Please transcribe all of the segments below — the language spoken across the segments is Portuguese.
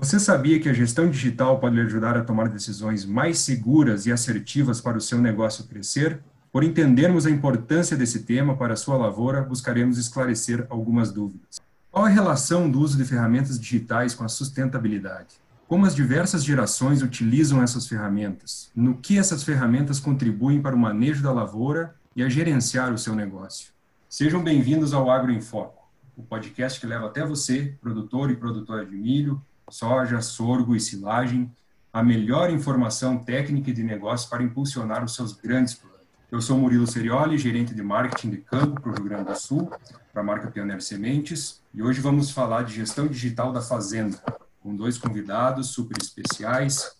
Você sabia que a gestão digital pode lhe ajudar a tomar decisões mais seguras e assertivas para o seu negócio crescer? Por entendermos a importância desse tema para a sua lavoura, buscaremos esclarecer algumas dúvidas. Qual a relação do uso de ferramentas digitais com a sustentabilidade? Como as diversas gerações utilizam essas ferramentas? No que essas ferramentas contribuem para o manejo da lavoura e a gerenciar o seu negócio? Sejam bem-vindos ao Agro em Foco, o podcast que leva até você, produtor e produtora de milho, soja, sorgo e silagem, a melhor informação técnica e de negócio para impulsionar os seus grandes planos. Eu sou Murilo Serioli, gerente de marketing de campo para o Rio Grande do Sul, para a marca Pioneer Sementes, e hoje vamos falar de gestão digital da fazenda, com dois convidados super especiais,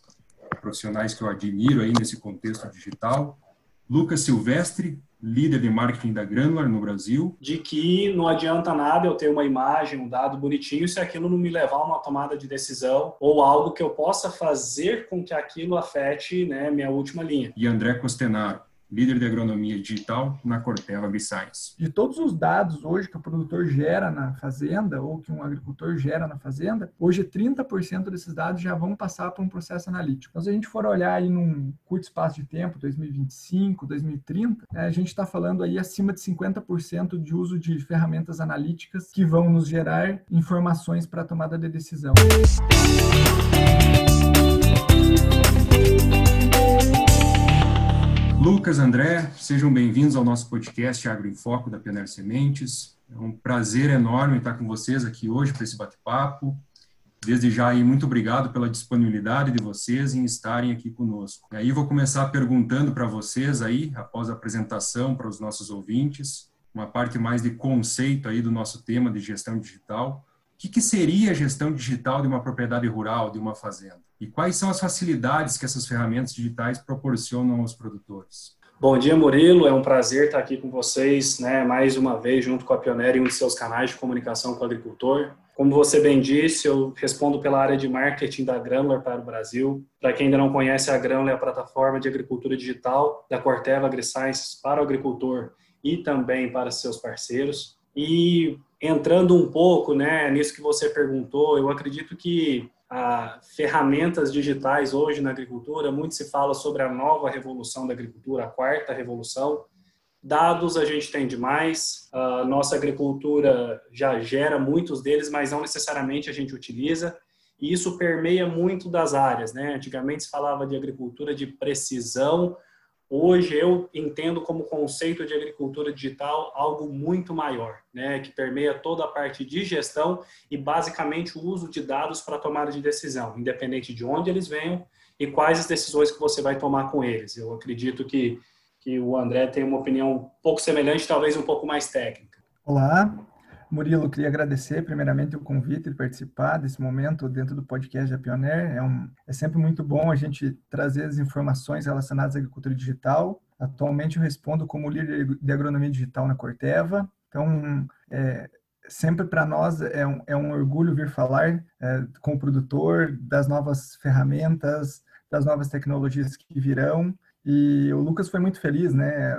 profissionais que eu admiro aí nesse contexto digital, Lucas Silvestre, líder de marketing da Granular no Brasil. De que não adianta nada eu ter uma imagem, um dado bonitinho, se aquilo não me levar a uma tomada de decisão ou algo que eu possa fazer com que aquilo afete né, minha última linha. E André Costenaro, líder de agronomia digital na Corteva AgriScience. De todos os dados hoje que o produtor gera na fazenda ou que um agricultor gera na fazenda, hoje 30% desses dados já vão passar por um processo analítico. Então, se a gente for olhar aí num curto espaço de tempo, 2025, 2030, né, a gente está falando aí acima de 50% de uso de ferramentas analíticas que vão nos gerar informações para a tomada de decisão. Lucas, André, sejam bem-vindos ao nosso podcast Agro em Foco da Pioneer Sementes. É um prazer enorme estar com vocês aqui hoje para esse bate-papo. Desde já, aí, muito obrigado pela disponibilidade de vocês em estarem aqui conosco. E aí vou começar perguntando para vocês aí, após a apresentação para os nossos ouvintes, uma parte mais de conceito aí do nosso tema de gestão digital. O que, que seria a gestão digital de uma propriedade rural, de uma fazenda? E quais são as facilidades que essas ferramentas digitais proporcionam aos produtores? Bom dia, Murilo. É um prazer estar aqui com vocês, né, mais uma vez, junto com a Pioneer em um de seus canais de comunicação com o agricultor. Como você bem disse, eu respondo pela área de marketing da Granular para o Brasil. Para quem ainda não conhece, a Granular é a plataforma de agricultura digital da Corteva AgriSciences para o agricultor e também para seus parceiros. E entrando um pouco né, nisso que você perguntou, eu acredito que a ferramentas digitais hoje na agricultura, muito se fala sobre a nova revolução da agricultura, a quarta revolução. Dados a gente tem demais, a nossa agricultura já gera muitos deles, mas não necessariamente a gente utiliza, e isso permeia muito das áreas. Né? Antigamente se falava de agricultura de precisão, Hoje eu entendo como conceito de agricultura digital algo muito maior, né, que permeia toda a parte de gestão e basicamente o uso de dados para tomada de decisão, independente de onde eles venham e quais as decisões que você vai tomar com eles. Eu acredito que, que o André tem uma opinião um pouco semelhante, talvez um pouco mais técnica. Olá, Murilo, queria agradecer primeiramente o convite de participar desse momento dentro do podcast da Pioneer. É, um, é sempre muito bom a gente trazer as informações relacionadas à agricultura digital. Atualmente eu respondo como líder de agronomia digital na Corteva. Então, é, sempre para nós é um, é um orgulho vir falar é, com o produtor das novas ferramentas, das novas tecnologias que virão. E o Lucas foi muito feliz, né?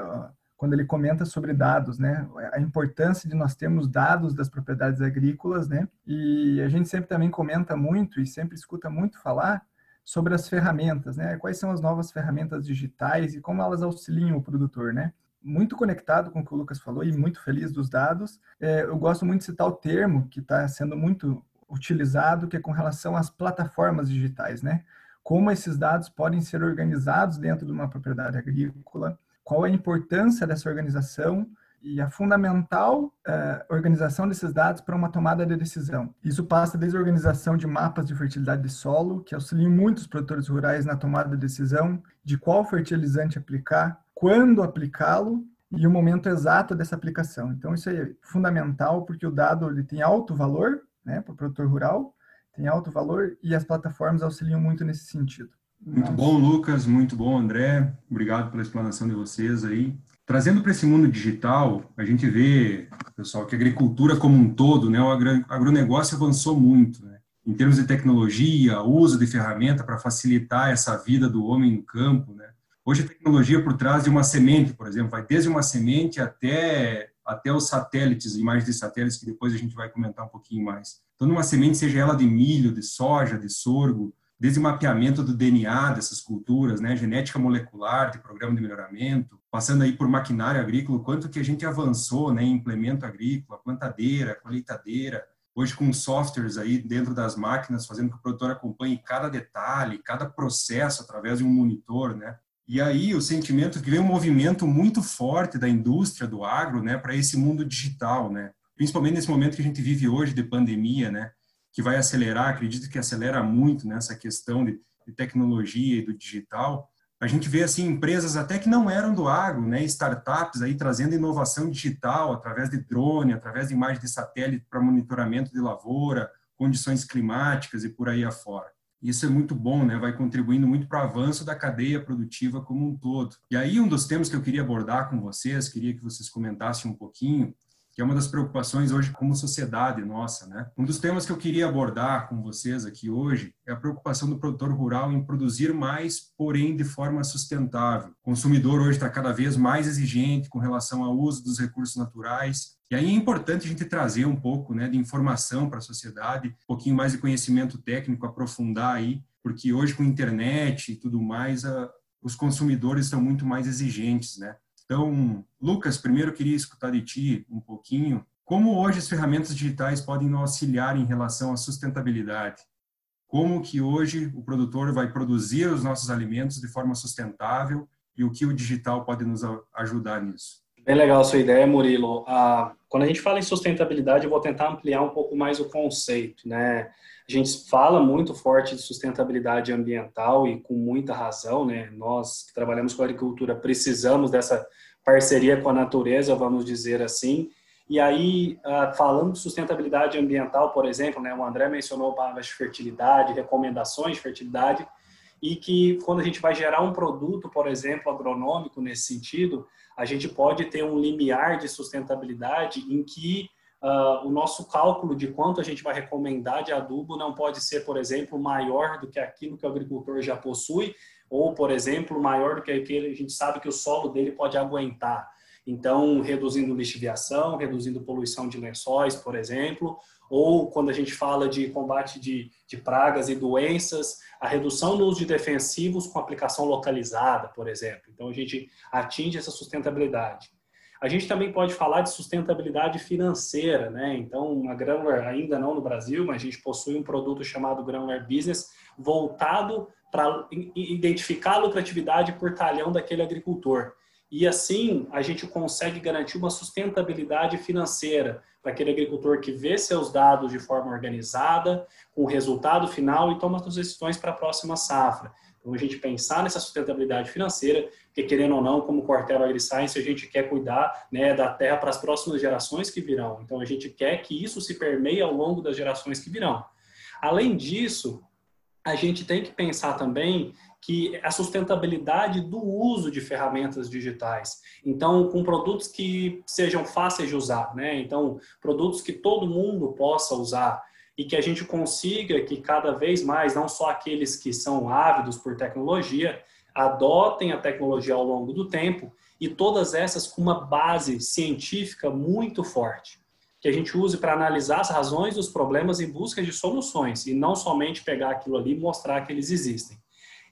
Quando ele comenta sobre dados, né? A importância de nós termos dados das propriedades agrícolas, né? E a gente sempre também comenta muito e sempre escuta muito falar sobre as ferramentas, né? Quais são as novas ferramentas digitais e como elas auxiliam o produtor, né? Muito conectado com o que o Lucas falou e muito feliz dos dados. É, eu gosto muito de citar o termo que está sendo muito utilizado, que é com relação às plataformas digitais, né? Como esses dados podem ser organizados dentro de uma propriedade agrícola, qual a importância dessa organização e a fundamental uh, organização desses dados para uma tomada de decisão. Isso passa desde a organização de mapas de fertilidade de solo, que auxiliam muitos produtores rurais na tomada de decisão de qual fertilizante aplicar, quando aplicá-lo e o momento exato dessa aplicação. Então, isso é fundamental porque o dado ele tem alto valor né, para o produtor rural, tem alto valor e as plataformas auxiliam muito nesse sentido. Muito bom, Lucas. Muito bom, André. Obrigado pela explanação de vocês aí. Trazendo para esse mundo digital, a gente vê, pessoal, que a agricultura como um todo, né, o agronegócio avançou muito, né, em termos de tecnologia, uso de ferramenta para facilitar essa vida do homem no campo, né. Hoje a tecnologia por trás de uma semente, por exemplo, vai desde uma semente até até os satélites, imagens de satélites que depois a gente vai comentar um pouquinho mais. Então, numa semente, seja ela de milho, de soja, de sorgo, desde o mapeamento do DNA dessas culturas, né, genética molecular, de programa de melhoramento, passando aí por maquinário agrícola, quanto que a gente avançou, né, em implemento agrícola, plantadeira, colheitadeira, hoje com softwares aí dentro das máquinas, fazendo que o produtor acompanhe cada detalhe, cada processo através de um monitor, né? E aí o sentimento que vem um movimento muito forte da indústria do agro, né, para esse mundo digital, né? Principalmente nesse momento que a gente vive hoje de pandemia, né? Que vai acelerar, acredito que acelera muito nessa questão de, de tecnologia e do digital. A gente vê assim empresas até que não eram do agro, né, startups aí trazendo inovação digital através de drone, através de imagem de satélite para monitoramento de lavoura, condições climáticas e por aí afora. Isso é muito bom, né? Vai contribuindo muito para o avanço da cadeia produtiva como um todo. E aí, um dos temas que eu queria abordar com vocês, queria que vocês comentassem um pouquinho, que é uma das preocupações hoje como sociedade nossa, né? Um dos temas que eu queria abordar com vocês aqui hoje é a preocupação do produtor rural em produzir mais, porém de forma sustentável. O consumidor hoje está cada vez mais exigente com relação ao uso dos recursos naturais. E aí é importante a gente trazer um pouco, né, de informação para a sociedade, um pouquinho mais de conhecimento técnico, aprofundar aí, porque hoje com internet e tudo mais, a, os consumidores estão muito mais exigentes, né? Então, Lucas, primeiro queria escutar de ti um pouquinho como hoje as ferramentas digitais podem nos auxiliar em relação à sustentabilidade. Como que hoje o produtor vai produzir os nossos alimentos de forma sustentável e o que o digital pode nos ajudar nisso. Bem legal a sua ideia, Murilo. Ah, quando a gente fala em sustentabilidade, eu vou tentar ampliar um pouco mais o conceito, né? A gente fala muito forte de sustentabilidade ambiental e com muita razão, né? Nós que trabalhamos com agricultura precisamos dessa parceria com a natureza, vamos dizer assim. E aí, ah, falando de sustentabilidade ambiental, por exemplo, né, o André mencionou palavras de fertilidade, recomendações de fertilidade, e que quando a gente vai gerar um produto, por exemplo, agronômico nesse sentido, a gente pode ter um limiar de sustentabilidade em que uh, o nosso cálculo de quanto a gente vai recomendar de adubo não pode ser, por exemplo, maior do que aquilo que o agricultor já possui, ou, por exemplo, maior do que aquele a gente sabe que o solo dele pode aguentar. Então, reduzindo lixiviação, reduzindo poluição de lençóis, por exemplo, ou quando a gente fala de combate de, de pragas e doenças, a redução no uso de defensivos com aplicação localizada, por exemplo. Então, a gente atinge essa sustentabilidade. A gente também pode falar de sustentabilidade financeira, né? Então, a Granular, ainda não no Brasil, mas a gente possui um produto chamado Granular Business voltado para identificar a lucratividade por talhão daquele agricultor. E assim a gente consegue garantir uma sustentabilidade financeira para aquele agricultor que vê seus dados de forma organizada, com o resultado final e toma as decisões para a próxima safra. Então, a gente pensar nessa sustentabilidade financeira, porque querendo ou não, como Quartel AgriScience, a gente quer cuidar né, da terra para as próximas gerações que virão. Então, a gente quer que isso se permeie ao longo das gerações que virão. Além disso, a gente tem que pensar também que a sustentabilidade do uso de ferramentas digitais. Então, com produtos que sejam fáceis de usar, né? Então, produtos que todo mundo possa usar e que a gente consiga que cada vez mais, não só aqueles que são ávidos por tecnologia, adotem a tecnologia ao longo do tempo e todas essas com uma base científica muito forte que a gente use para analisar as razões dos problemas em busca de soluções e não somente pegar aquilo ali e mostrar que eles existem.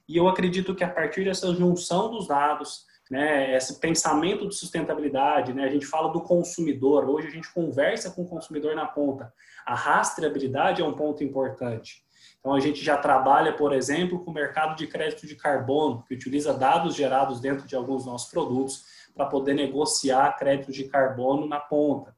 E eu acredito que a partir dessa junção dos dados, né, esse pensamento de sustentabilidade, né, a gente fala do consumidor, hoje a gente conversa com o consumidor na ponta. A rastreabilidade é um ponto importante. Então a gente já trabalha, por exemplo, com o mercado de crédito de carbono, que utiliza dados gerados dentro de alguns nossos produtos para poder negociar crédito de carbono na ponta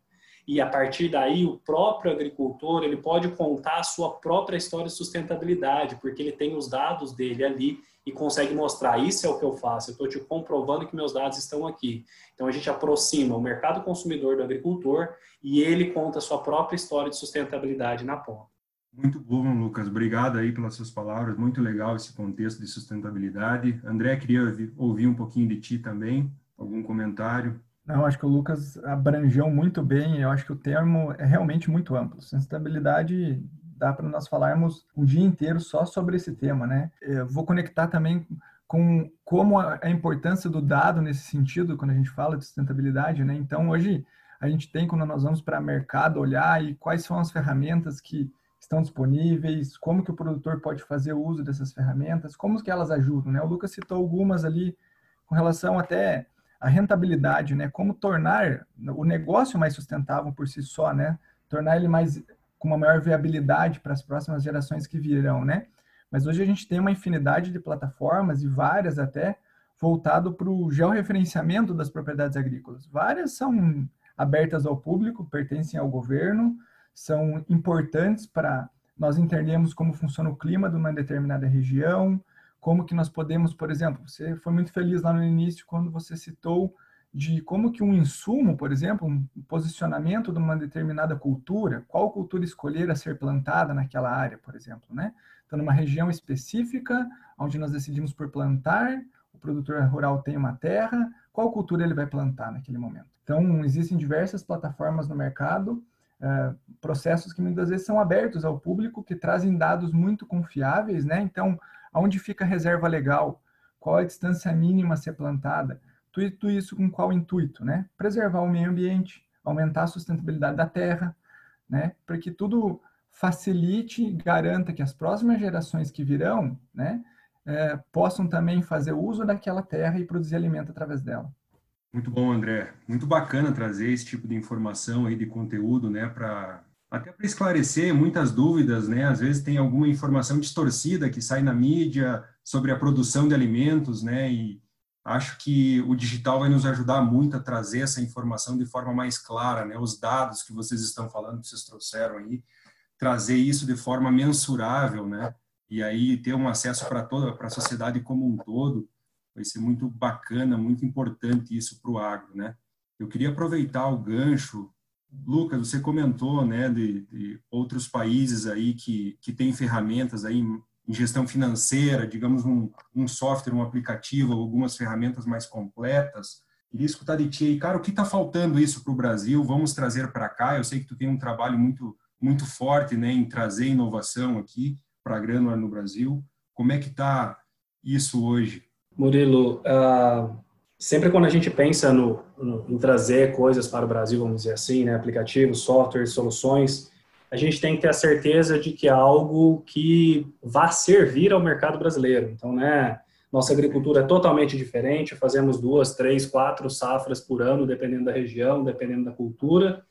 e a partir daí o próprio agricultor ele pode contar a sua própria história de sustentabilidade, porque ele tem os dados dele ali e consegue mostrar isso é o que eu faço, eu estou te comprovando que meus dados estão aqui. Então a gente aproxima o mercado consumidor do agricultor e ele conta a sua própria história de sustentabilidade na ponta. Muito bom, Lucas. Obrigado aí pelas suas palavras. Muito legal esse contexto de sustentabilidade. André, queria ouvir um pouquinho de ti também. Algum comentário? Não, acho que o Lucas abrangeu muito bem. Eu acho que o termo é realmente muito amplo. Sustentabilidade dá para nós falarmos o dia inteiro só sobre esse tema, né? Eu vou conectar também com como a importância do dado nesse sentido quando a gente fala de sustentabilidade, né? Então hoje a gente tem quando nós vamos para o mercado olhar e quais são as ferramentas que estão disponíveis, como que o produtor pode fazer uso dessas ferramentas, como que elas ajudam, né? O Lucas citou algumas ali com relação até à rentabilidade, né? Como tornar o negócio mais sustentável por si só, né? Tornar ele mais com uma maior viabilidade para as próximas gerações que virão, né? Mas hoje a gente tem uma infinidade de plataformas e várias até voltado para o georreferenciamento das propriedades agrícolas. Várias são abertas ao público, pertencem ao governo, são importantes para nós entendermos como funciona o clima de uma determinada região, como que nós podemos, por exemplo, você foi muito feliz lá no início quando você citou de como que um insumo, por exemplo, um posicionamento de uma determinada cultura, qual cultura escolher a ser plantada naquela área, por exemplo, né? Então, numa região específica, onde nós decidimos por plantar, o produtor rural tem uma terra, qual cultura ele vai plantar naquele momento? Então, existem diversas plataformas no mercado, uh, processos que muitas vezes são abertos ao público, que trazem dados muito confiáveis, né? Então, aonde fica a reserva legal? Qual a distância mínima a ser plantada? Tudo isso com qual intuito, né? Preservar o meio ambiente, aumentar a sustentabilidade da terra, né? Para que tudo facilite e garanta que as próximas gerações que virão, né? É, possam também fazer uso daquela terra e produzir alimento através dela. Muito bom, André. Muito bacana trazer esse tipo de informação aí de conteúdo, né, para até para esclarecer muitas dúvidas, né? Às vezes tem alguma informação distorcida que sai na mídia sobre a produção de alimentos, né? E acho que o digital vai nos ajudar muito a trazer essa informação de forma mais clara, né? Os dados que vocês estão falando, que vocês trouxeram aí, trazer isso de forma mensurável, né? E aí ter um acesso para toda para a sociedade como um todo vai ser muito bacana, muito importante isso para o agro, né? Eu queria aproveitar o gancho, Lucas, você comentou, né, de, de outros países aí que que têm ferramentas aí em, gestão financeira, digamos um, um software, um aplicativo, algumas ferramentas mais completas. Queria escutar de ti aí, cara, o que está faltando isso para o Brasil? Vamos trazer para cá. Eu sei que tu tem um trabalho muito muito forte, né, em trazer inovação aqui para a grânula no Brasil. Como é que está isso hoje? Murilo, uh, sempre quando a gente pensa no, no, em trazer coisas para o Brasil, vamos dizer assim, né, aplicativos, softwares, soluções, a gente tem que ter a certeza de que é algo que vá servir ao mercado brasileiro. Então, né, nossa agricultura é totalmente diferente, fazemos duas, três, quatro safras por ano, dependendo da região, dependendo da cultura.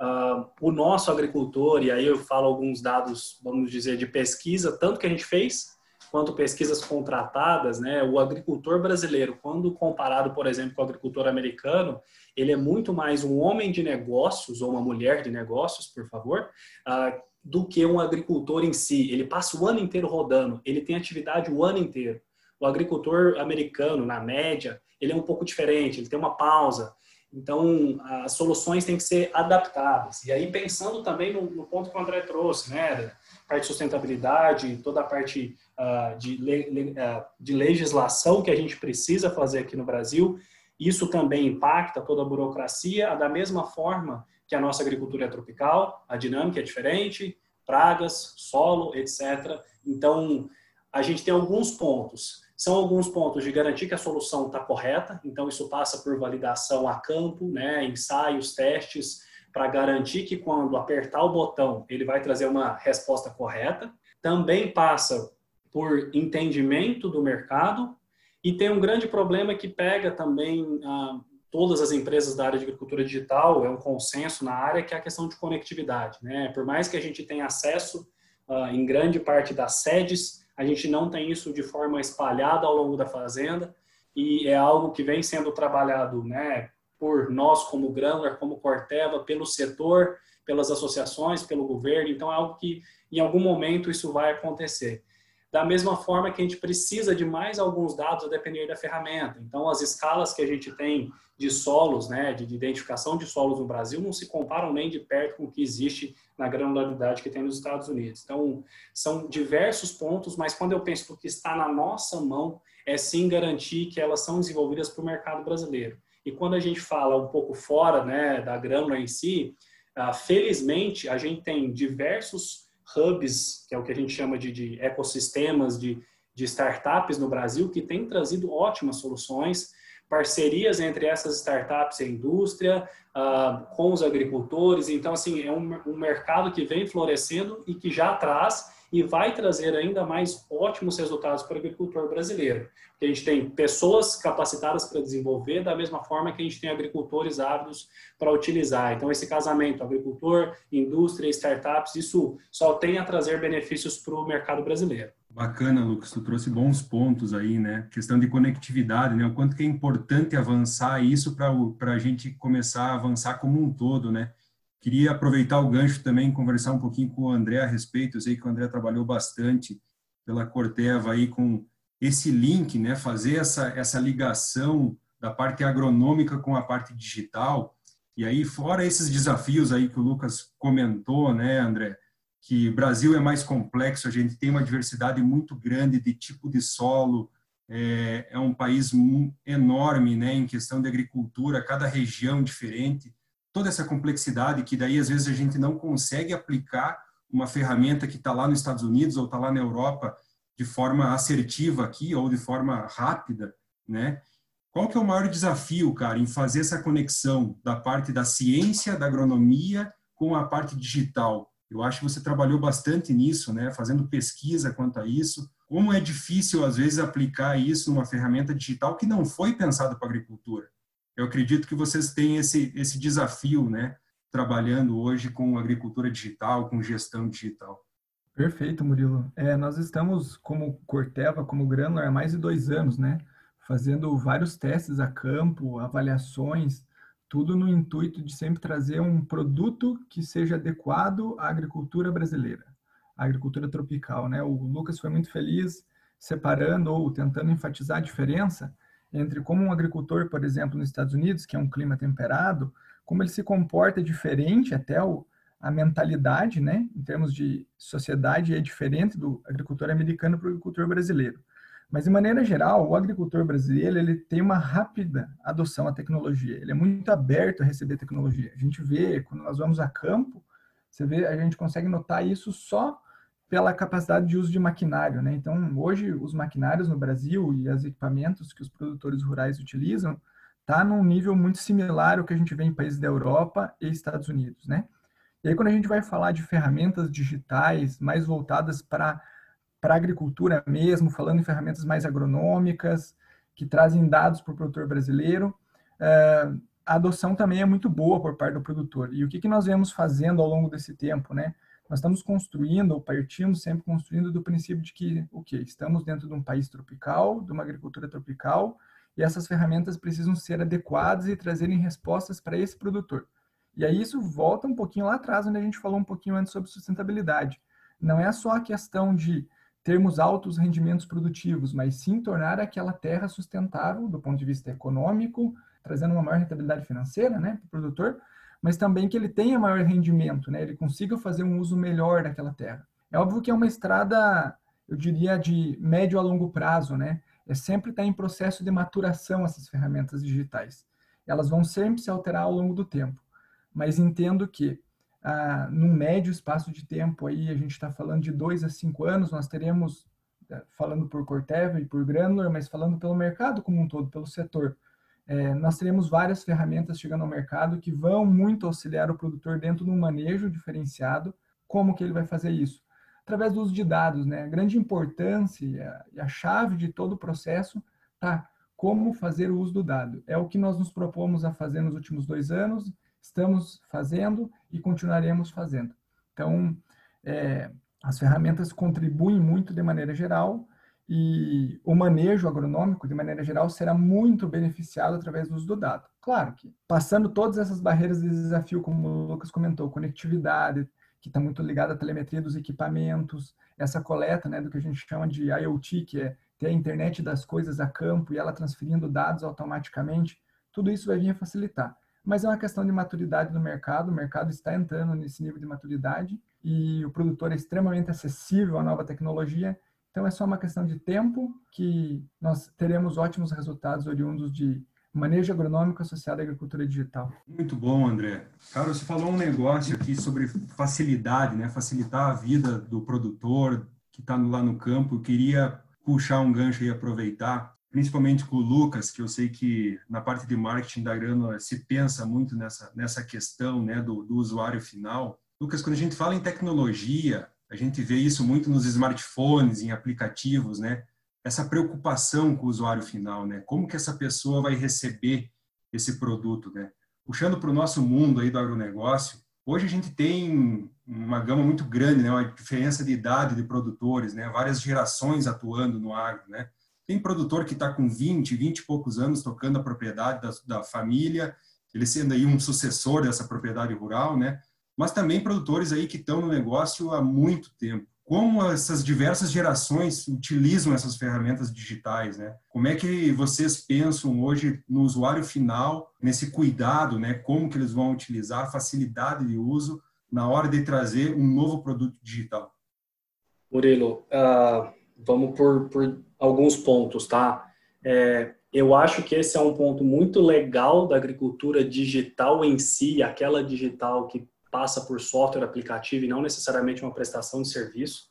Uh, o nosso agricultor, e aí eu falo alguns dados, vamos dizer, de pesquisa, tanto que a gente fez quanto pesquisas contratadas, né, o agricultor brasileiro, quando comparado, por exemplo, com o agricultor americano, ele é muito mais um homem de negócios ou uma mulher de negócios, por favor, uh, do que um agricultor em si. Ele passa o ano inteiro rodando, ele tem atividade o ano inteiro. O agricultor americano, na média, ele é um pouco diferente, ele tem uma pausa. Então, as soluções têm que ser adaptadas. E aí, pensando também no, no ponto que o André trouxe, né, parte de sustentabilidade, toda a parte uh, de, le, uh, de legislação que a gente precisa fazer aqui no Brasil. Isso também impacta toda a burocracia, da mesma forma que a nossa agricultura é tropical, a dinâmica é diferente, pragas, solo, etc. Então, a gente tem alguns pontos. São alguns pontos de garantir que a solução está correta, então isso passa por validação a campo, né, ensaios, testes, para garantir que quando apertar o botão ele vai trazer uma resposta correta. Também passa por entendimento do mercado e tem um grande problema que pega também ah, todas as empresas da área de agricultura digital, é um consenso na área, que é a questão de conectividade. Né? Por mais que a gente tenha acesso ah, em grande parte das sedes, a gente não tem isso de forma espalhada ao longo da fazenda e é algo que vem sendo trabalhado né, por nós como Granular, como Corteva, pelo setor, pelas associações, pelo governo. Então, é algo que em algum momento isso vai acontecer. Da mesma forma que a gente precisa de mais alguns dados a depender da ferramenta. Então, as escalas que a gente tem de solos, né, de identificação de solos no Brasil, não se comparam nem de perto com o que existe na granularidade que tem nos Estados Unidos. Então, são diversos pontos, mas quando eu penso no que está na nossa mão, é sim garantir que elas são desenvolvidas para o mercado brasileiro. E quando a gente fala um pouco fora né, da grâmula em si, uh, felizmente a gente tem diversos hubs, que é o que a gente chama de, de ecossistemas de, de startups no Brasil, que têm trazido ótimas soluções parcerias entre essas startups e a indústria, uh, com os agricultores. Então, assim, é um, um mercado que vem florescendo e que já traz e vai trazer ainda mais ótimos resultados para o agricultor brasileiro. Porque a gente tem pessoas capacitadas para desenvolver, da mesma forma que a gente tem agricultores ávidos para utilizar. Então, esse casamento, agricultor, indústria, startups, isso só tem a trazer benefícios para o mercado brasileiro. Bacana, Lucas, tu trouxe bons pontos aí, né? Questão de conectividade, né? O quanto que é importante avançar isso para a gente começar a avançar como um todo, né? Queria aproveitar o gancho também, conversar um pouquinho com o André a respeito. Eu sei que o André trabalhou bastante pela Corteva aí com esse link, né? Fazer essa, essa ligação da parte agronômica com a parte digital. E aí, fora esses desafios aí que o Lucas comentou, né, André? Que o Brasil é mais complexo, a gente tem uma diversidade muito grande de tipo de solo, é, é um país enorme né, em questão de agricultura, cada região diferente, toda essa complexidade que daí às vezes a gente não consegue aplicar uma ferramenta que está lá nos Estados Unidos ou está lá na Europa de forma assertiva aqui ou de forma rápida, né? Qual que é o maior desafio, cara, em fazer essa conexão da parte da ciência, da agronomia com a parte digital? Eu acho que você trabalhou bastante nisso, né, fazendo pesquisa quanto a isso. Como é difícil, às vezes, aplicar isso numa ferramenta digital que não foi pensada para agricultura. Eu acredito que vocês têm esse, esse desafio, né, trabalhando hoje com agricultura digital, com gestão digital. Perfeito, Murilo. É, nós estamos, como Corteva, como Granular, há mais de dois anos, né, fazendo vários testes a campo, avaliações, tudo no intuito de sempre trazer um produto que seja adequado à agricultura brasileira, à agricultura tropical, né? O Lucas foi muito feliz separando ou tentando enfatizar a diferença entre como um agricultor, por exemplo, nos Estados Unidos, que é um clima temperado, como ele se comporta diferente até o, a mentalidade, né, em termos de sociedade é diferente do agricultor americano para o agricultor brasileiro. Mas, de maneira geral, o agricultor brasileiro ele tem uma rápida adoção à tecnologia. Ele é muito aberto a receber tecnologia. A gente vê, quando nós vamos a campo, você vê, a gente consegue notar isso só pela capacidade de uso de maquinário. Né? Então, hoje, os maquinários no Brasil e os equipamentos que os produtores rurais utilizam está num nível muito similar ao que a gente vê em países da Europa e Estados Unidos. Né? E aí, quando a gente vai falar de ferramentas digitais mais voltadas para para a agricultura mesmo, falando em ferramentas mais agronômicas, que trazem dados para o produtor brasileiro. É, a adoção também é muito boa por parte do produtor. E o que, que nós vemos fazendo ao longo desse tempo, né? Nós estamos construindo, ou partimos sempre construindo do princípio de que, o okay, estamos dentro de um país tropical, de uma agricultura tropical, e essas ferramentas precisam ser adequadas e trazerem respostas para esse produtor. E aí isso volta um pouquinho lá atrás, onde a gente falou um pouquinho antes sobre sustentabilidade. Não é só a questão de termos altos rendimentos produtivos, mas sim tornar aquela terra sustentável do ponto de vista econômico, trazendo uma maior rentabilidade financeira né, para o produtor, mas também que ele tenha maior rendimento, né, ele consiga fazer um uso melhor daquela terra. É óbvio que é uma estrada, eu diria, de médio a longo prazo, né? É sempre estar em processo de maturação essas ferramentas digitais. Elas vão sempre se alterar ao longo do tempo, mas entendo que ah, num médio espaço de tempo aí, a gente está falando de dois a cinco anos, nós teremos, eh, falando por Corteva e por Granular, mas falando pelo mercado como um todo, pelo setor, é, nós teremos várias ferramentas chegando ao mercado que vão muito auxiliar o produtor dentro de um manejo diferenciado. Como que ele vai fazer isso? Através do uso de dados, né? A grande importância e a, a chave de todo o processo tá como fazer o uso do dado. É o que nós nos propomos a fazer nos últimos dois anos estamos fazendo e continuaremos fazendo. Então, é, as ferramentas contribuem muito de maneira geral e o manejo agronômico, de maneira geral, será muito beneficiado através do uso do dado. Claro que, passando todas essas barreiras de desafio, como o Lucas comentou, conectividade, que está muito ligada à telemetria dos equipamentos, essa coleta né, do que a gente chama de IoT, que é ter a internet das coisas a campo e ela transferindo dados automaticamente, tudo isso vai vir a facilitar mas é uma questão de maturidade do mercado. O mercado está entrando nesse nível de maturidade e o produtor é extremamente acessível à nova tecnologia. Então é só uma questão de tempo que nós teremos ótimos resultados oriundos de manejo agronômico associado à agricultura digital. Muito bom, André. Cara, você falou um negócio aqui sobre facilidade, né? Facilitar a vida do produtor que está lá no campo. Eu queria puxar um gancho e aproveitar principalmente com o Lucas, que eu sei que na parte de marketing da Grana se pensa muito nessa, nessa questão né, do, do usuário final. Lucas, quando a gente fala em tecnologia, a gente vê isso muito nos smartphones, em aplicativos, né? Essa preocupação com o usuário final, né? Como que essa pessoa vai receber esse produto, né? Puxando para o nosso mundo aí do agronegócio, hoje a gente tem uma gama muito grande, né? Uma diferença de idade de produtores, né? Várias gerações atuando no agro, né? Tem produtor que está com 20, 20 e poucos anos tocando a propriedade da, da família, ele sendo aí um sucessor dessa propriedade rural, né? mas também produtores aí que estão no negócio há muito tempo. Como essas diversas gerações utilizam essas ferramentas digitais, né? Como é que vocês pensam hoje no usuário final, nesse cuidado, né? Como que eles vão utilizar a facilidade de uso na hora de trazer um novo produto digital? Murilo, uh, vamos por, por alguns pontos, tá? É, eu acho que esse é um ponto muito legal da agricultura digital em si, aquela digital que passa por software aplicativo e não necessariamente uma prestação de serviço,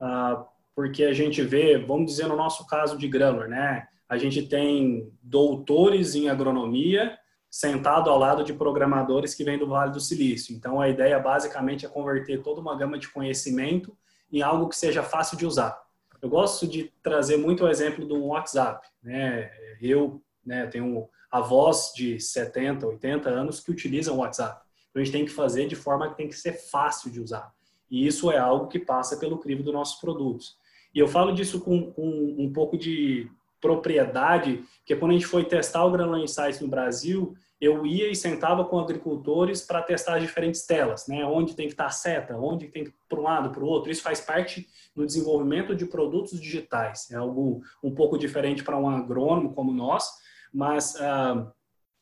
uh, porque a gente vê, vamos dizer no nosso caso de Grammar, né? A gente tem doutores em agronomia sentado ao lado de programadores que vêm do Vale do Silício. Então a ideia basicamente é converter toda uma gama de conhecimento em algo que seja fácil de usar. Eu gosto de trazer muito o exemplo do WhatsApp, né? Eu, né, tenho avós de 70, 80 anos que utilizam o WhatsApp. Então a gente tem que fazer de forma que tem que ser fácil de usar. E isso é algo que passa pelo crivo dos nossos produtos. E eu falo disso com, com um pouco de propriedade, porque quando a gente foi testar o Granulon Insights no Brasil, eu ia e sentava com agricultores para testar as diferentes telas, né? Onde tem que estar a seta, onde tem que para um lado, para o outro. Isso faz parte do desenvolvimento de produtos digitais. É algo um pouco diferente para um agrônomo como nós, mas uh,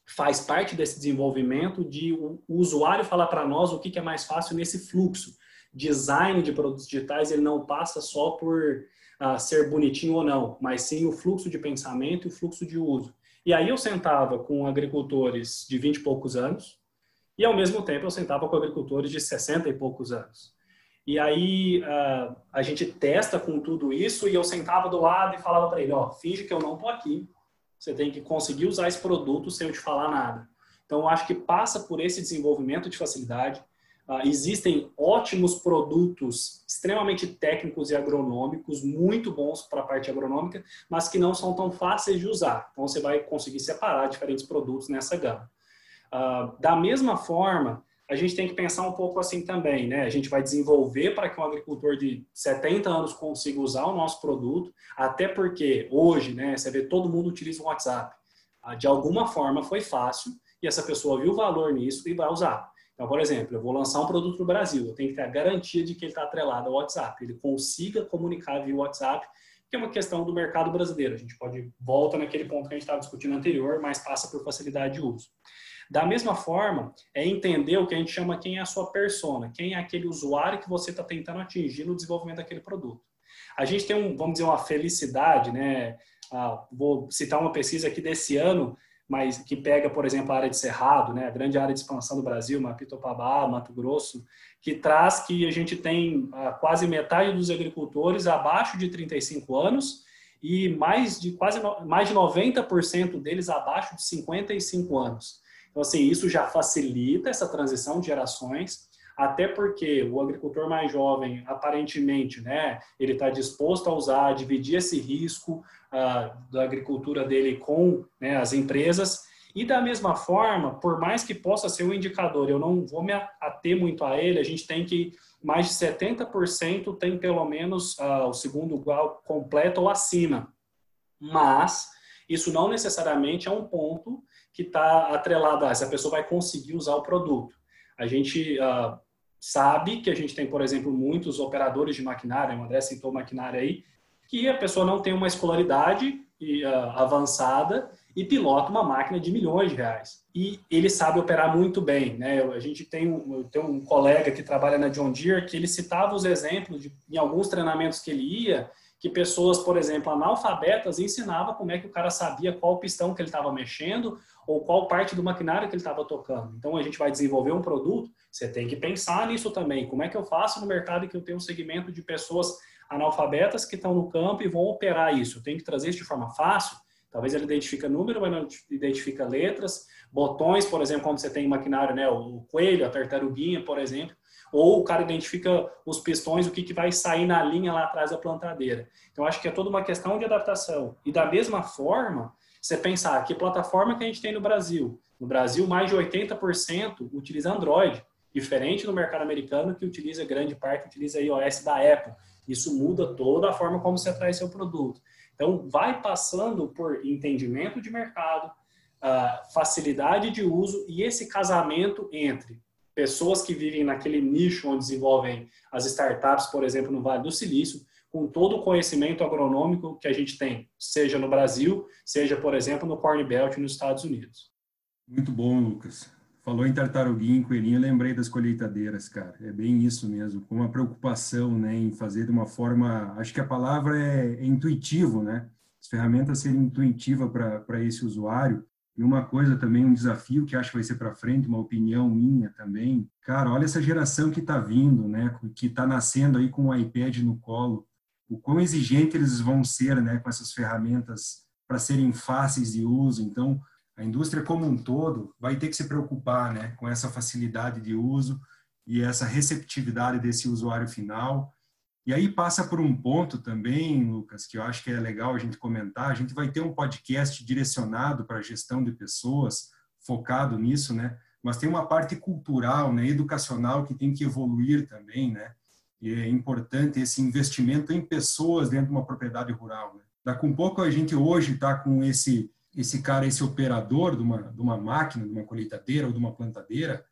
faz parte desse desenvolvimento de o usuário falar para nós o que é mais fácil nesse fluxo. Design de produtos digitais ele não passa só por uh, ser bonitinho ou não, mas sim o fluxo de pensamento e o fluxo de uso. E aí eu sentava com agricultores de 20 e poucos anos e ao mesmo tempo eu sentava com agricultores de 60 e poucos anos. E aí uh, a gente testa com tudo isso e eu sentava do lado e falava para ele, ó, finge que eu não tô aqui, você tem que conseguir usar esse produto sem eu te falar nada. Então, eu acho que passa por esse desenvolvimento de facilidade. Uh, existem ótimos produtos extremamente técnicos e agronômicos, muito bons para a parte agronômica, mas que não são tão fáceis de usar. Então, você vai conseguir separar diferentes produtos nessa gama. Uh, da mesma forma, a gente tem que pensar um pouco assim também, né? A gente vai desenvolver para que um agricultor de 70 anos consiga usar o nosso produto, até porque hoje, né, você vê todo mundo utiliza o WhatsApp. Ah, de alguma forma foi fácil e essa pessoa viu valor nisso e vai usar. Então, por exemplo, eu vou lançar um produto no Brasil, eu tenho que ter a garantia de que ele está atrelado ao WhatsApp, ele consiga comunicar via WhatsApp, que é uma questão do mercado brasileiro. A gente pode volta naquele ponto que a gente estava discutindo anterior, mas passa por facilidade de uso. Da mesma forma, é entender o que a gente chama quem é a sua persona, quem é aquele usuário que você está tentando atingir no desenvolvimento daquele produto. A gente tem, um, vamos dizer, uma felicidade, né? Ah, vou citar uma pesquisa aqui desse ano, mas que pega, por exemplo, a área de Cerrado, né, a grande área de expansão do Brasil, Mapitopabá, Mato Grosso, que traz que a gente tem ah, quase metade dos agricultores abaixo de 35 anos e mais de quase mais de 90% deles abaixo de 55 anos. Então, assim, isso já facilita essa transição de gerações, até porque o agricultor mais jovem, aparentemente, né, ele está disposto a usar, dividir esse risco uh, da agricultura dele com né, as empresas. E da mesma forma, por mais que possa ser um indicador, eu não vou me ater muito a ele, a gente tem que mais de 70% tem pelo menos uh, o segundo grau completo ou acima. Mas isso não necessariamente é um ponto que está atrelada a essa pessoa vai conseguir usar o produto. A gente uh, sabe que a gente tem, por exemplo, muitos operadores de maquinária, o André citou maquinária aí, que a pessoa não tem uma escolaridade uh, avançada e pilota uma máquina de milhões de reais. E ele sabe operar muito bem. Né? A gente tem um, tem um colega que trabalha na John Deere que ele citava os exemplos de, em alguns treinamentos que ele ia, que pessoas, por exemplo, analfabetas ensinava como é que o cara sabia qual pistão que ele estava mexendo ou qual parte do maquinário que ele estava tocando. Então, a gente vai desenvolver um produto, você tem que pensar nisso também. Como é que eu faço no mercado que eu tenho um segmento de pessoas analfabetas que estão no campo e vão operar isso? Eu tenho que trazer isso de forma fácil? Talvez ele identifica número, mas não identifica letras. Botões, por exemplo, quando você tem maquinário, né, o coelho, a tartaruguinha, por exemplo. Ou o cara identifica os pistões, o que, que vai sair na linha lá atrás da plantadeira. Então, acho que é toda uma questão de adaptação. E da mesma forma, você pensar que plataforma que a gente tem no Brasil. No Brasil, mais de 80% utiliza Android, diferente no mercado americano que utiliza grande parte utiliza iOS da Apple. Isso muda toda a forma como você traz seu produto. Então, vai passando por entendimento de mercado, uh, facilidade de uso e esse casamento entre pessoas que vivem naquele nicho onde desenvolvem as startups, por exemplo, no Vale do Silício, com todo o conhecimento agronômico que a gente tem, seja no Brasil, seja, por exemplo, no Corn Belt nos Estados Unidos. Muito bom, Lucas. Falou em tartaruguinha, coelhinho, lembrei das colheitadeiras, cara. É bem isso mesmo, com uma preocupação, né, em fazer de uma forma, acho que a palavra é, é intuitivo, né? As ferramentas serem intuitivas para esse usuário. E uma coisa também, um desafio que acho que vai ser para frente, uma opinião minha também. Cara, olha essa geração que está vindo, né, que está nascendo aí com o iPad no colo. O quão exigente eles vão ser, né, com essas ferramentas para serem fáceis de uso. Então, a indústria como um todo vai ter que se preocupar né, com essa facilidade de uso e essa receptividade desse usuário final. E aí passa por um ponto também, Lucas, que eu acho que é legal a gente comentar. A gente vai ter um podcast direcionado para a gestão de pessoas, focado nisso, né? Mas tem uma parte cultural, né, educacional que tem que evoluir também, né? E é importante esse investimento em pessoas dentro de uma propriedade rural. Né? Um pouco a gente hoje está com esse esse cara, esse operador de uma, de uma máquina, de uma colheitadeira ou de uma plantadeira,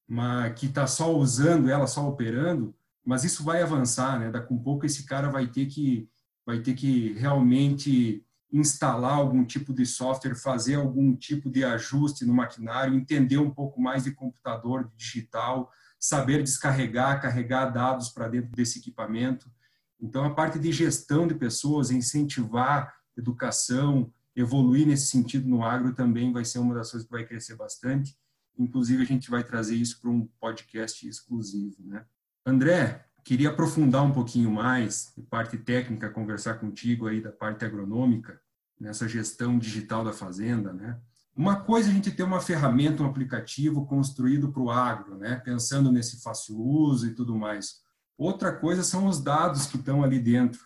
que está só usando ela, só operando, mas isso vai avançar, né? Daqui um pouco esse cara vai ter que vai ter que realmente instalar algum tipo de software, fazer algum tipo de ajuste no maquinário, entender um pouco mais de computador, de digital, saber descarregar, carregar dados para dentro desse equipamento. Então, a parte de gestão de pessoas, incentivar educação, evoluir nesse sentido no agro também vai ser uma das coisas que vai crescer bastante. Inclusive, a gente vai trazer isso para um podcast exclusivo. Né? André, queria aprofundar um pouquinho mais, de parte técnica, conversar contigo aí da parte agronômica, nessa gestão digital da fazenda. Né? Uma coisa é a gente ter uma ferramenta, um aplicativo construído para o agro, né? pensando nesse fácil uso e tudo mais. Outra coisa são os dados que estão ali dentro.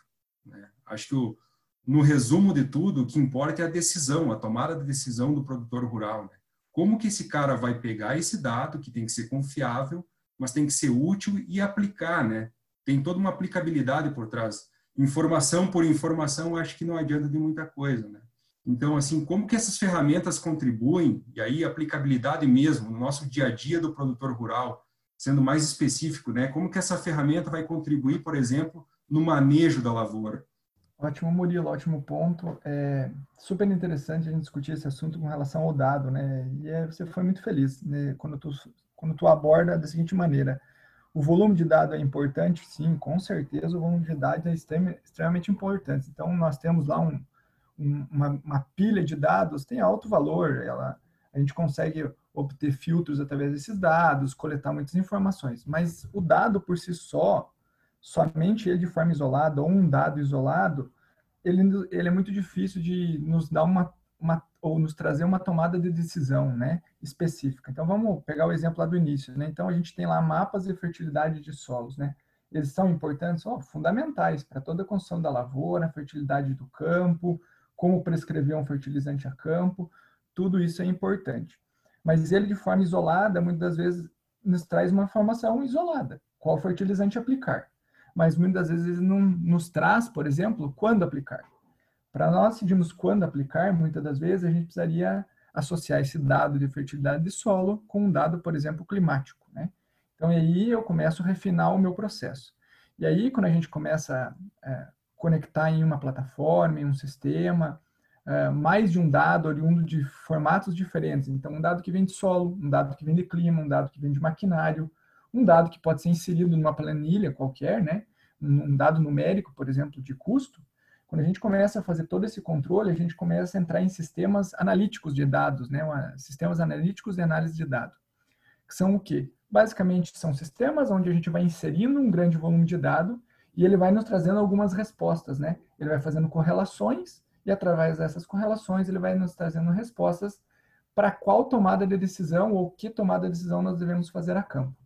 Né? Acho que o, no resumo de tudo, o que importa é a decisão, a tomada de decisão do produtor rural. Né? Como que esse cara vai pegar esse dado, que tem que ser confiável, mas tem que ser útil e aplicar, né? Tem toda uma aplicabilidade por trás. Informação por informação, acho que não adianta de muita coisa, né? Então, assim, como que essas ferramentas contribuem, e aí aplicabilidade mesmo, no nosso dia a dia do produtor rural, sendo mais específico, né? Como que essa ferramenta vai contribuir, por exemplo, no manejo da lavoura? Ótimo, Murilo, ótimo ponto. É super interessante a gente discutir esse assunto com relação ao dado, né? E é, você foi muito feliz né? quando, tu, quando tu aborda da seguinte maneira. O volume de dados é importante? Sim, com certeza o volume de dados é extremamente importante. Então, nós temos lá um, um, uma, uma, pilha de dados, tem alto valor, ela, a gente consegue obter filtros através desses dados, coletar muitas informações, mas o dado por si só, somente ele de forma isolada ou um dado isolado, ele, ele é muito difícil de nos dar uma, uma ou nos trazer uma tomada de decisão, né, específica. Então vamos pegar o exemplo lá do início, né? Então a gente tem lá mapas de fertilidade de solos, né? Eles são importantes, ó, fundamentais para toda a construção da lavoura, fertilidade do campo, como prescrever um fertilizante a campo, tudo isso é importante. Mas ele de forma isolada, muitas vezes nos traz uma informação isolada, qual fertilizante aplicar mas muitas vezes não nos traz, por exemplo, quando aplicar. Para nós decidirmos quando aplicar, muitas das vezes a gente precisaria associar esse dado de fertilidade de solo com um dado, por exemplo, climático. Né? Então, aí eu começo a refinar o meu processo. E aí, quando a gente começa a é, conectar em uma plataforma, em um sistema, é, mais de um dado oriundo de formatos diferentes. Então, um dado que vem de solo, um dado que vem de clima, um dado que vem de maquinário, um dado que pode ser inserido numa planilha qualquer, né? um dado numérico, por exemplo, de custo, quando a gente começa a fazer todo esse controle, a gente começa a entrar em sistemas analíticos de dados, né? sistemas analíticos de análise de dados, que são o quê? Basicamente, são sistemas onde a gente vai inserindo um grande volume de dado e ele vai nos trazendo algumas respostas, né? Ele vai fazendo correlações e através dessas correlações ele vai nos trazendo respostas para qual tomada de decisão ou que tomada de decisão nós devemos fazer a campo.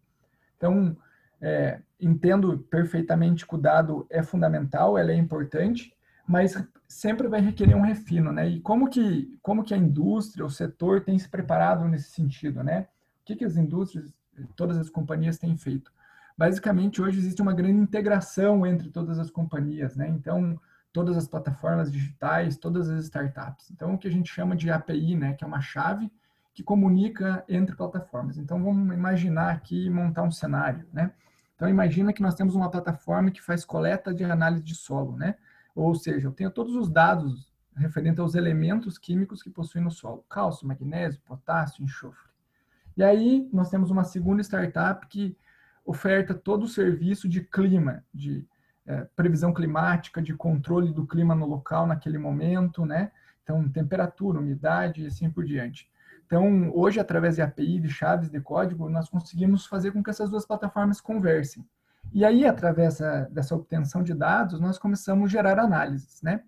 Então, é, entendo perfeitamente que o dado é fundamental, ela é importante, mas sempre vai requerer um refino, né? E como que, como que a indústria, o setor tem se preparado nesse sentido, né? O que, que as indústrias, todas as companhias têm feito? Basicamente, hoje existe uma grande integração entre todas as companhias, né? Então, todas as plataformas digitais, todas as startups. Então, o que a gente chama de API, né? Que é uma chave que comunica entre plataformas. Então, vamos imaginar aqui montar um cenário, né? Então, imagina que nós temos uma plataforma que faz coleta de análise de solo, né? Ou seja, eu tenho todos os dados referentes aos elementos químicos que possuem no solo: cálcio, magnésio, potássio, enxofre. E aí nós temos uma segunda startup que oferta todo o serviço de clima, de é, previsão climática, de controle do clima no local naquele momento, né? Então, temperatura, umidade e assim por diante. Então, hoje, através de API, de chaves de código, nós conseguimos fazer com que essas duas plataformas conversem. E aí, através dessa obtenção de dados, nós começamos a gerar análises, né?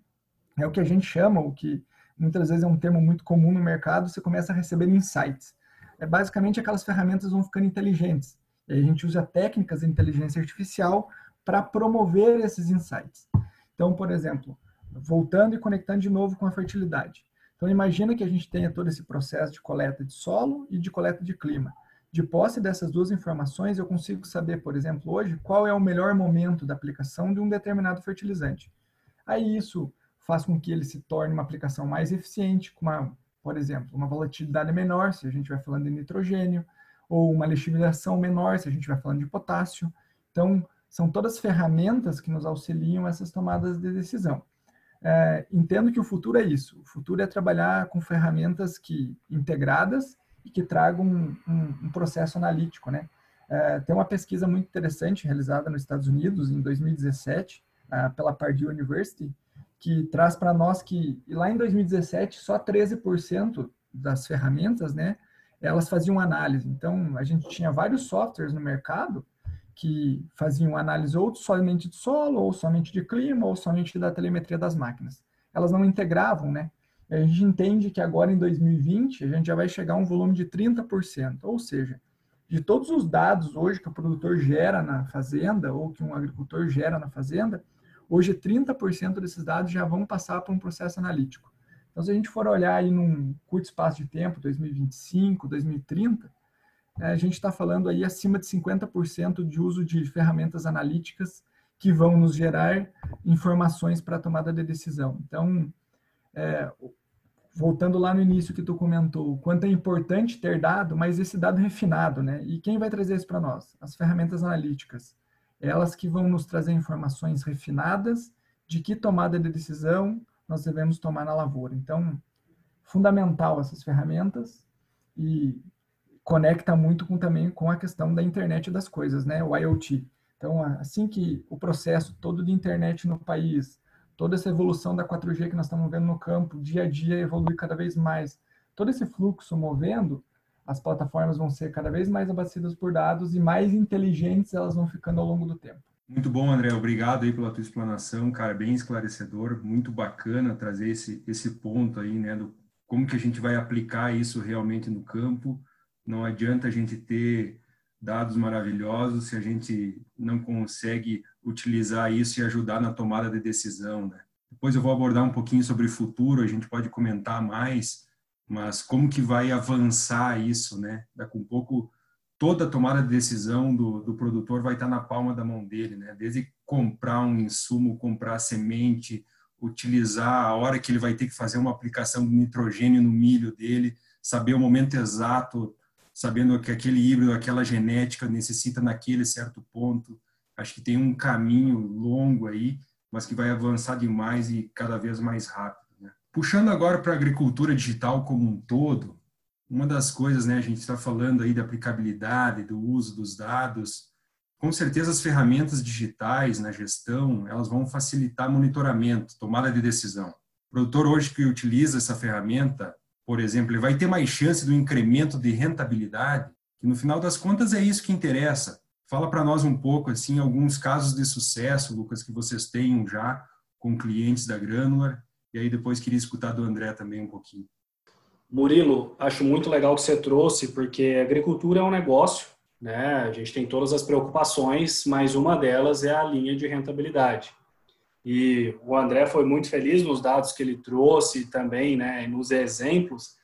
É o que a gente chama, o que muitas vezes é um termo muito comum no mercado, você começa a receber insights. É basicamente aquelas ferramentas vão ficando inteligentes. E a gente usa técnicas de inteligência artificial para promover esses insights. Então, por exemplo, voltando e conectando de novo com a fertilidade. Então, imagina que a gente tenha todo esse processo de coleta de solo e de coleta de clima. De posse dessas duas informações, eu consigo saber, por exemplo, hoje, qual é o melhor momento da aplicação de um determinado fertilizante. Aí isso faz com que ele se torne uma aplicação mais eficiente, com uma, por exemplo, uma volatilidade menor, se a gente vai falando de nitrogênio, ou uma lixiviação menor, se a gente vai falando de potássio. Então, são todas ferramentas que nos auxiliam essas tomadas de decisão. É, entendo que o futuro é isso. O futuro é trabalhar com ferramentas que integradas e que tragam um, um, um processo analítico, né? É, tem uma pesquisa muito interessante realizada nos Estados Unidos em 2017 uh, pela Purdue University que traz para nós que lá em 2017 só 13% das ferramentas, né, elas faziam análise. Então a gente tinha vários softwares no mercado que faziam análise ou somente de solo, ou somente de clima, ou somente da telemetria das máquinas. Elas não integravam, né? A gente entende que agora em 2020 a gente já vai chegar a um volume de 30%, ou seja, de todos os dados hoje que o produtor gera na fazenda ou que um agricultor gera na fazenda, hoje 30% desses dados já vão passar por um processo analítico. Então, se a gente for olhar aí num curto espaço de tempo, 2025, 2030, a gente está falando aí acima de 50% de uso de ferramentas analíticas que vão nos gerar informações para a tomada de decisão. Então, é, voltando lá no início que tu comentou, quanto é importante ter dado, mas esse dado refinado, né? E quem vai trazer isso para nós? As ferramentas analíticas. Elas que vão nos trazer informações refinadas de que tomada de decisão nós devemos tomar na lavoura. Então, fundamental essas ferramentas e conecta muito com, também com a questão da internet das coisas, né? O IoT. Então, assim que o processo todo de internet no país, toda essa evolução da 4G que nós estamos vendo no campo, dia a dia evolui cada vez mais. Todo esse fluxo movendo, as plataformas vão ser cada vez mais abastecidas por dados e mais inteligentes elas vão ficando ao longo do tempo. Muito bom, André. Obrigado aí pela tua explanação, cara, bem esclarecedor, muito bacana trazer esse, esse ponto aí, né, do como que a gente vai aplicar isso realmente no campo não adianta a gente ter dados maravilhosos se a gente não consegue utilizar isso e ajudar na tomada de decisão. Né? Depois eu vou abordar um pouquinho sobre o futuro, a gente pode comentar mais, mas como que vai avançar isso, né? Daqui um pouco toda a tomada de decisão do, do produtor vai estar na palma da mão dele, né? Desde comprar um insumo, comprar semente, utilizar a hora que ele vai ter que fazer uma aplicação de nitrogênio no milho dele, saber o momento exato sabendo que aquele híbrido, aquela genética necessita naquele certo ponto. Acho que tem um caminho longo aí, mas que vai avançar demais e cada vez mais rápido. Né? Puxando agora para a agricultura digital como um todo, uma das coisas, né, a gente está falando aí da aplicabilidade, do uso dos dados. Com certeza as ferramentas digitais na gestão, elas vão facilitar monitoramento, tomada de decisão. O produtor hoje que utiliza essa ferramenta, por exemplo, ele vai ter mais chance do incremento de rentabilidade, que no final das contas é isso que interessa. Fala para nós um pouco, assim, alguns casos de sucesso, Lucas, que vocês tenham já com clientes da Granular E aí depois queria escutar do André também um pouquinho. Murilo, acho muito legal que você trouxe, porque agricultura é um negócio, né? A gente tem todas as preocupações, mas uma delas é a linha de rentabilidade. E o André foi muito feliz nos dados que ele trouxe também, né, nos exemplos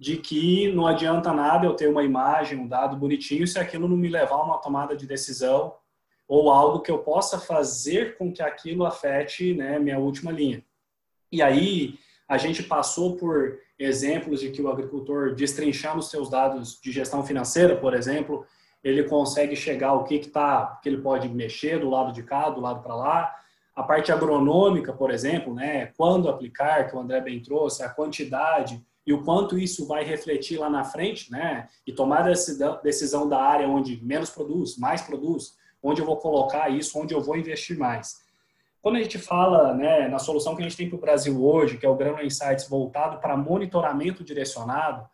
de que não adianta nada eu ter uma imagem, um dado bonitinho se aquilo não me levar a uma tomada de decisão ou algo que eu possa fazer com que aquilo afete, né, minha última linha. E aí a gente passou por exemplos de que o agricultor, destrinchando os seus dados de gestão financeira, por exemplo, ele consegue chegar ao que, que, tá, que ele pode mexer do lado de cá, do lado para lá. A parte agronômica, por exemplo, né, quando aplicar, que o André bem trouxe, a quantidade e o quanto isso vai refletir lá na frente, né, e tomar a decisão da área onde menos produz, mais produz, onde eu vou colocar isso, onde eu vou investir mais. Quando a gente fala né, na solução que a gente tem para o Brasil hoje, que é o Granular Insights voltado para monitoramento direcionado,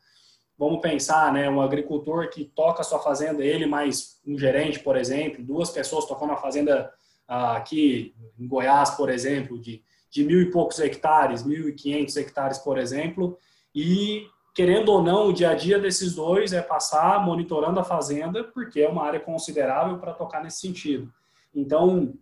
vamos pensar, né, um agricultor que toca a sua fazenda, ele mais um gerente, por exemplo, duas pessoas tocando a fazenda aqui em Goiás, por exemplo, de, de mil e poucos hectares, mil e quinhentos hectares, por exemplo, e querendo ou não, o dia a dia desses dois é passar monitorando a fazenda, porque é uma área considerável para tocar nesse sentido. Então,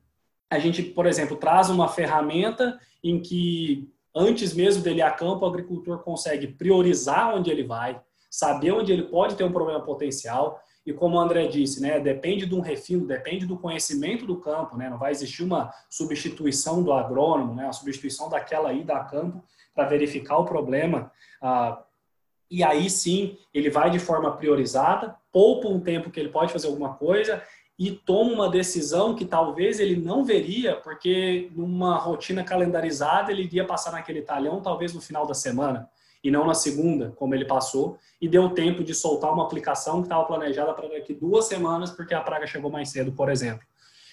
a gente, por exemplo, traz uma ferramenta em que, antes mesmo dele ir a campo, o agricultor consegue priorizar onde ele vai, saber onde ele pode ter um problema potencial. E como o André disse, né, depende de um refino, depende do conhecimento do campo, né, não vai existir uma substituição do agrônomo, né, uma substituição daquela ida a campo para verificar o problema. Ah, e aí sim, ele vai de forma priorizada, poupa um tempo que ele pode fazer alguma coisa e toma uma decisão que talvez ele não veria, porque numa rotina calendarizada ele iria passar naquele talhão talvez no final da semana e não na segunda, como ele passou, e deu tempo de soltar uma aplicação que estava planejada para daqui duas semanas, porque a praga chegou mais cedo, por exemplo.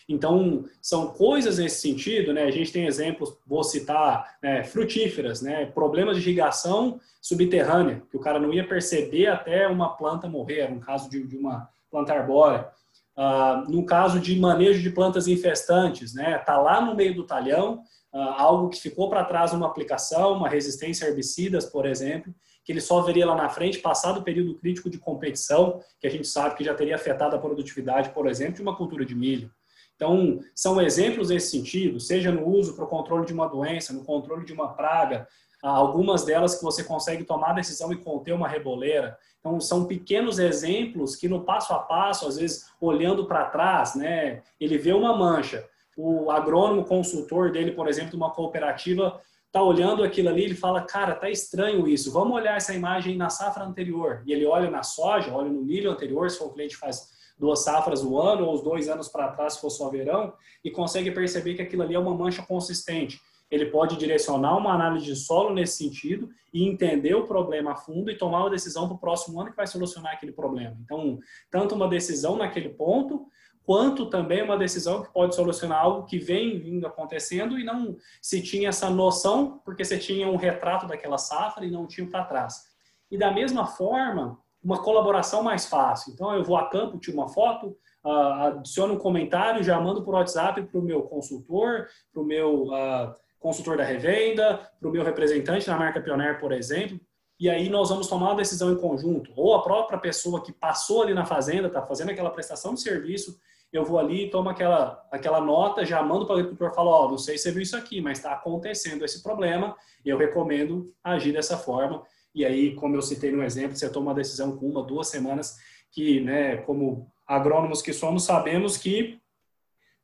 Então, são coisas nesse sentido, né? A gente tem exemplos, vou citar, né, frutíferas, né? Problemas de irrigação subterrânea, que o cara não ia perceber até uma planta morrer, no caso de, de uma planta arbórea. Uh, no caso de manejo de plantas infestantes, né, tá lá no meio do talhão, uh, algo que ficou para trás numa aplicação, uma resistência a herbicidas, por exemplo, que ele só veria lá na frente, passado o período crítico de competição, que a gente sabe que já teria afetado a produtividade, por exemplo, de uma cultura de milho. Então, são exemplos nesse sentido, seja no uso para o controle de uma doença, no controle de uma praga, algumas delas que você consegue tomar a decisão e conter uma reboleira. Então, são pequenos exemplos que no passo a passo, às vezes olhando para trás, né, ele vê uma mancha. O agrônomo consultor dele, por exemplo, de uma cooperativa, está olhando aquilo ali, ele fala, cara, tá estranho isso, vamos olhar essa imagem na safra anterior. E ele olha na soja, olha no milho anterior, se for cliente faz duas safras no ano, ou os dois anos para trás, se for só verão, e consegue perceber que aquilo ali é uma mancha consistente ele pode direcionar uma análise de solo nesse sentido e entender o problema a fundo e tomar uma decisão para o próximo ano que vai solucionar aquele problema. Então, tanto uma decisão naquele ponto, quanto também uma decisão que pode solucionar algo que vem vindo acontecendo e não se tinha essa noção, porque você tinha um retrato daquela safra e não tinha para trás. E da mesma forma, uma colaboração mais fácil. Então, eu vou a campo, tiro uma foto, uh, adiciono um comentário, já mando por WhatsApp para o meu consultor, para o meu uh, consultor da revenda, para o meu representante na marca Pioneer, por exemplo, e aí nós vamos tomar uma decisão em conjunto. Ou a própria pessoa que passou ali na fazenda, está fazendo aquela prestação de serviço, eu vou ali, tomo aquela, aquela nota, já mando para o agricultor e falo, oh, não sei se você viu isso aqui, mas está acontecendo esse problema, e eu recomendo agir dessa forma. E aí, como eu citei no exemplo, você toma uma decisão com uma, duas semanas, que, né, como agrônomos que somos, sabemos que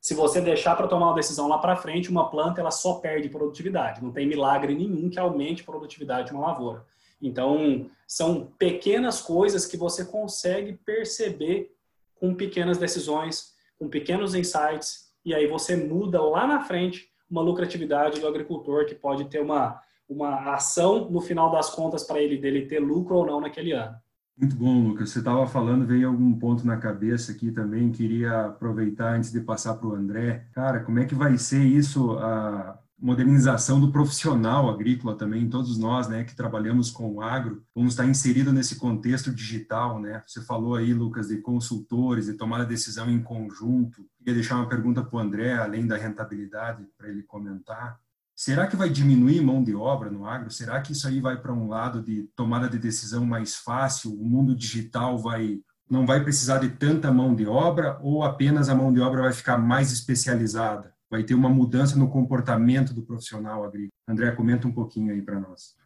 se você deixar para tomar uma decisão lá para frente, uma planta ela só perde produtividade. Não tem milagre nenhum que aumente a produtividade de uma lavoura. Então, são pequenas coisas que você consegue perceber com pequenas decisões, com pequenos insights, e aí você muda lá na frente uma lucratividade do agricultor que pode ter uma, uma ação no final das contas para ele dele ter lucro ou não naquele ano. Muito bom, Lucas. Você estava falando, veio algum ponto na cabeça aqui também. Queria aproveitar antes de passar para o André. Cara, como é que vai ser isso, a modernização do profissional agrícola também? Todos nós, né, que trabalhamos com o agro, vamos estar inseridos nesse contexto digital, né? Você falou aí, Lucas, de consultores e tomar a decisão em conjunto. Queria deixar uma pergunta para o André, além da rentabilidade, para ele comentar Será que vai diminuir mão de obra no agro? Será que isso aí vai para um lado de tomada de decisão mais fácil? O mundo digital vai não vai precisar de tanta mão de obra ou apenas a mão de obra vai ficar mais especializada? Vai ter uma mudança no comportamento do profissional agrícola? André, comenta um pouquinho aí para nós.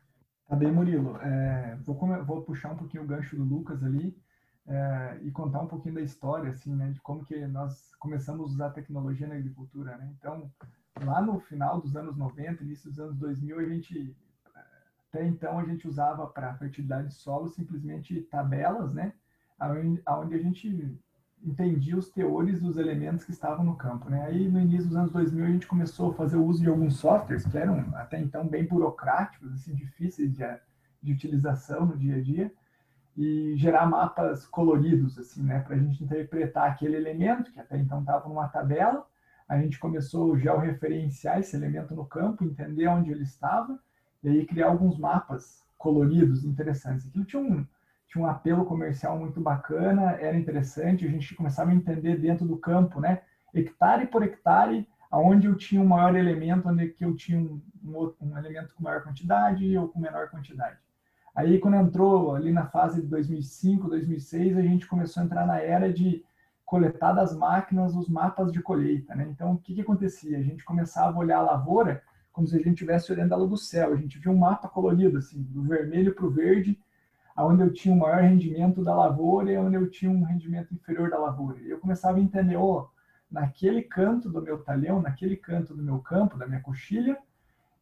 Tá bem, Murilo. É, vou, vou, puxar um pouquinho o gancho do Lucas ali é, e contar um pouquinho da história, assim, né, de como que nós começamos a usar tecnologia na agricultura, né? Então, lá no final dos anos 90, início dos anos 2000, a gente até então a gente usava para fertilidade de solo simplesmente tabelas, né, aonde a gente entendia os teores dos elementos que estavam no campo, né? Aí no início dos anos 2000 a gente começou a fazer o uso de alguns softwares que eram até então bem burocráticos, assim, difíceis de, de utilização no dia a dia e gerar mapas coloridos, assim, né, para a gente interpretar aquele elemento que até então estava numa tabela. A gente começou a georreferenciar esse elemento no campo, entender onde ele estava e aí criar alguns mapas coloridos interessantes. Aquilo tinha um, tinha um apelo comercial muito bacana, era interessante, a gente começava a entender dentro do campo, né, hectare por hectare, aonde eu tinha um maior elemento, onde que eu tinha um, um, um elemento com maior quantidade ou com menor quantidade. Aí, quando entrou ali na fase de 2005, 2006, a gente começou a entrar na era de coletar das máquinas os mapas de colheita, né? Então, o que, que acontecia? A gente começava a olhar a lavoura como se a gente estivesse olhando ela do céu. A gente via um mapa colorido, assim, do vermelho para o verde, aonde eu tinha o maior rendimento da lavoura e onde eu tinha um rendimento inferior da lavoura. E eu começava a entender, oh, naquele canto do meu talhão, naquele canto do meu campo, da minha coxilha,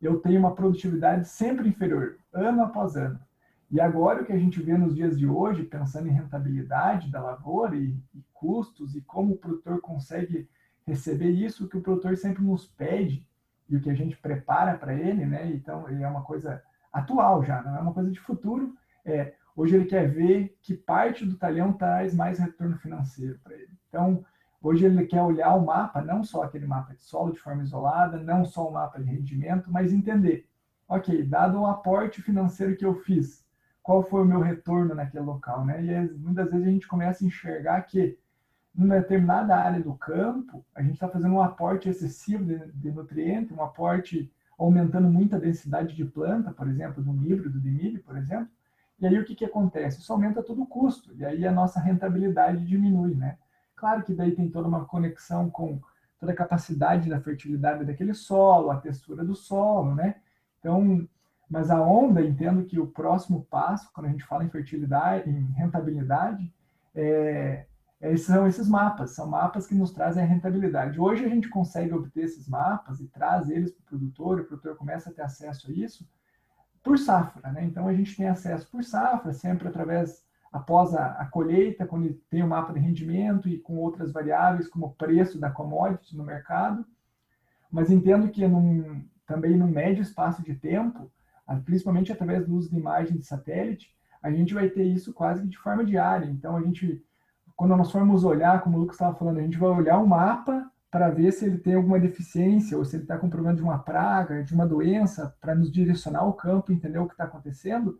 eu tenho uma produtividade sempre inferior, ano após ano. E agora o que a gente vê nos dias de hoje, pensando em rentabilidade da lavoura e, e custos e como o produtor consegue receber isso, que o produtor sempre nos pede e o que a gente prepara para ele, né? Então, é uma coisa atual já, não é uma coisa de futuro. É, hoje ele quer ver que parte do talhão traz mais retorno financeiro para ele. Então, hoje ele quer olhar o mapa, não só aquele mapa de solo de forma isolada, não só o mapa de rendimento, mas entender, ok, dado o aporte financeiro que eu fiz, qual foi o meu retorno naquele local, né? E muitas vezes a gente começa a enxergar que em determinada área do campo, a gente está fazendo um aporte excessivo de, de nutriente, um aporte aumentando muito a densidade de planta, por exemplo, do híbrido de milho, por exemplo, e aí o que, que acontece? Isso aumenta todo o custo, e aí a nossa rentabilidade diminui, né? Claro que daí tem toda uma conexão com toda a capacidade da fertilidade daquele solo, a textura do solo, né? Então, mas a onda, entendo que o próximo passo, quando a gente fala em fertilidade, em rentabilidade, é, é, são esses mapas, são mapas que nos trazem a rentabilidade. Hoje a gente consegue obter esses mapas e traz eles para o produtor, o produtor começa a ter acesso a isso por safra, né? Então a gente tem acesso por safra, sempre através, após a, a colheita, quando tem o mapa de rendimento e com outras variáveis, como o preço da commodity no mercado. Mas entendo que num, também no médio espaço de tempo, principalmente através do uso de imagem de satélite, a gente vai ter isso quase que de forma diária. Então, a gente, quando nós formos olhar, como o Lucas estava falando, a gente vai olhar o mapa para ver se ele tem alguma deficiência ou se ele está com problema de uma praga, de uma doença, para nos direcionar ao campo, entender o que está acontecendo.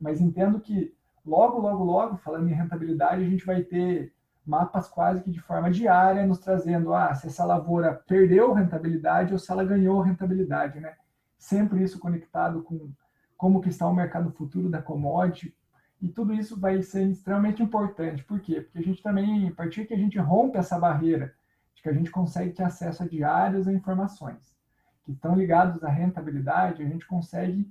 Mas entendo que logo, logo, logo, falando em rentabilidade, a gente vai ter mapas quase que de forma diária nos trazendo ah, se essa lavoura perdeu rentabilidade ou se ela ganhou rentabilidade, né? Sempre isso conectado com como que está o mercado futuro da commodity, e tudo isso vai ser extremamente importante. Por quê? Porque a gente também, a partir que a gente rompe essa barreira, de que a gente consegue ter acesso a diárias a informações que estão ligados à rentabilidade, a gente consegue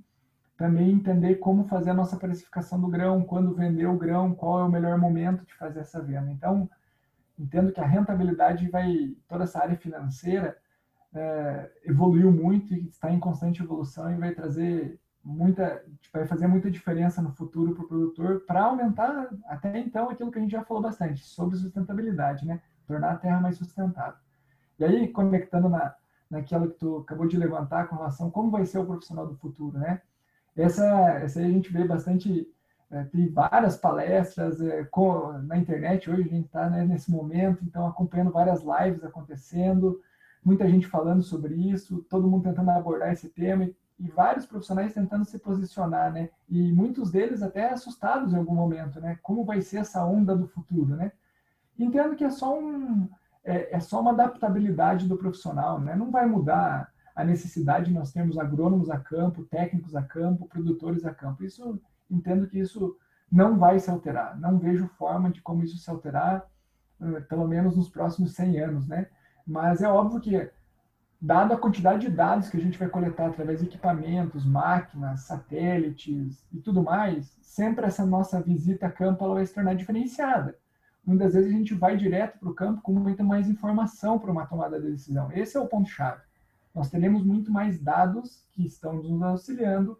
também entender como fazer a nossa precificação do grão, quando vender o grão, qual é o melhor momento de fazer essa venda. Então, entendo que a rentabilidade vai, toda essa área financeira, é, evoluiu muito e está em constante evolução e vai trazer muita, vai fazer muita diferença no futuro para o produtor para aumentar até então aquilo que a gente já falou bastante sobre sustentabilidade, né? Tornar a terra mais sustentável. E aí conectando na naquela que tu acabou de levantar com relação a como vai ser o profissional do futuro, né? Essa, essa aí a gente vê bastante, é, tem várias palestras é, com, na internet hoje a gente está né, nesse momento, então acompanhando várias lives acontecendo muita gente falando sobre isso, todo mundo tentando abordar esse tema e, vários profissionais tentando se posicionar, né? E muitos deles até assustados em algum momento, né? Como vai ser essa onda do futuro, né? Entendo que é só um é, é só uma adaptabilidade do profissional, né? Não vai mudar a necessidade de nós termos agrônomos a campo, técnicos a campo, produtores a campo. Isso, entendo que isso não vai se alterar. Não vejo forma de como isso se alterar, eh, pelo menos nos próximos 100 anos, né? Mas é óbvio que, dado a quantidade de dados que a gente vai coletar através de equipamentos, máquinas, satélites e tudo mais, sempre essa nossa visita a campo ela vai se tornar diferenciada. Muitas vezes a gente vai direto para o campo com muita mais informação para uma tomada de decisão. Esse é o ponto-chave. Nós teremos muito mais dados que estão nos auxiliando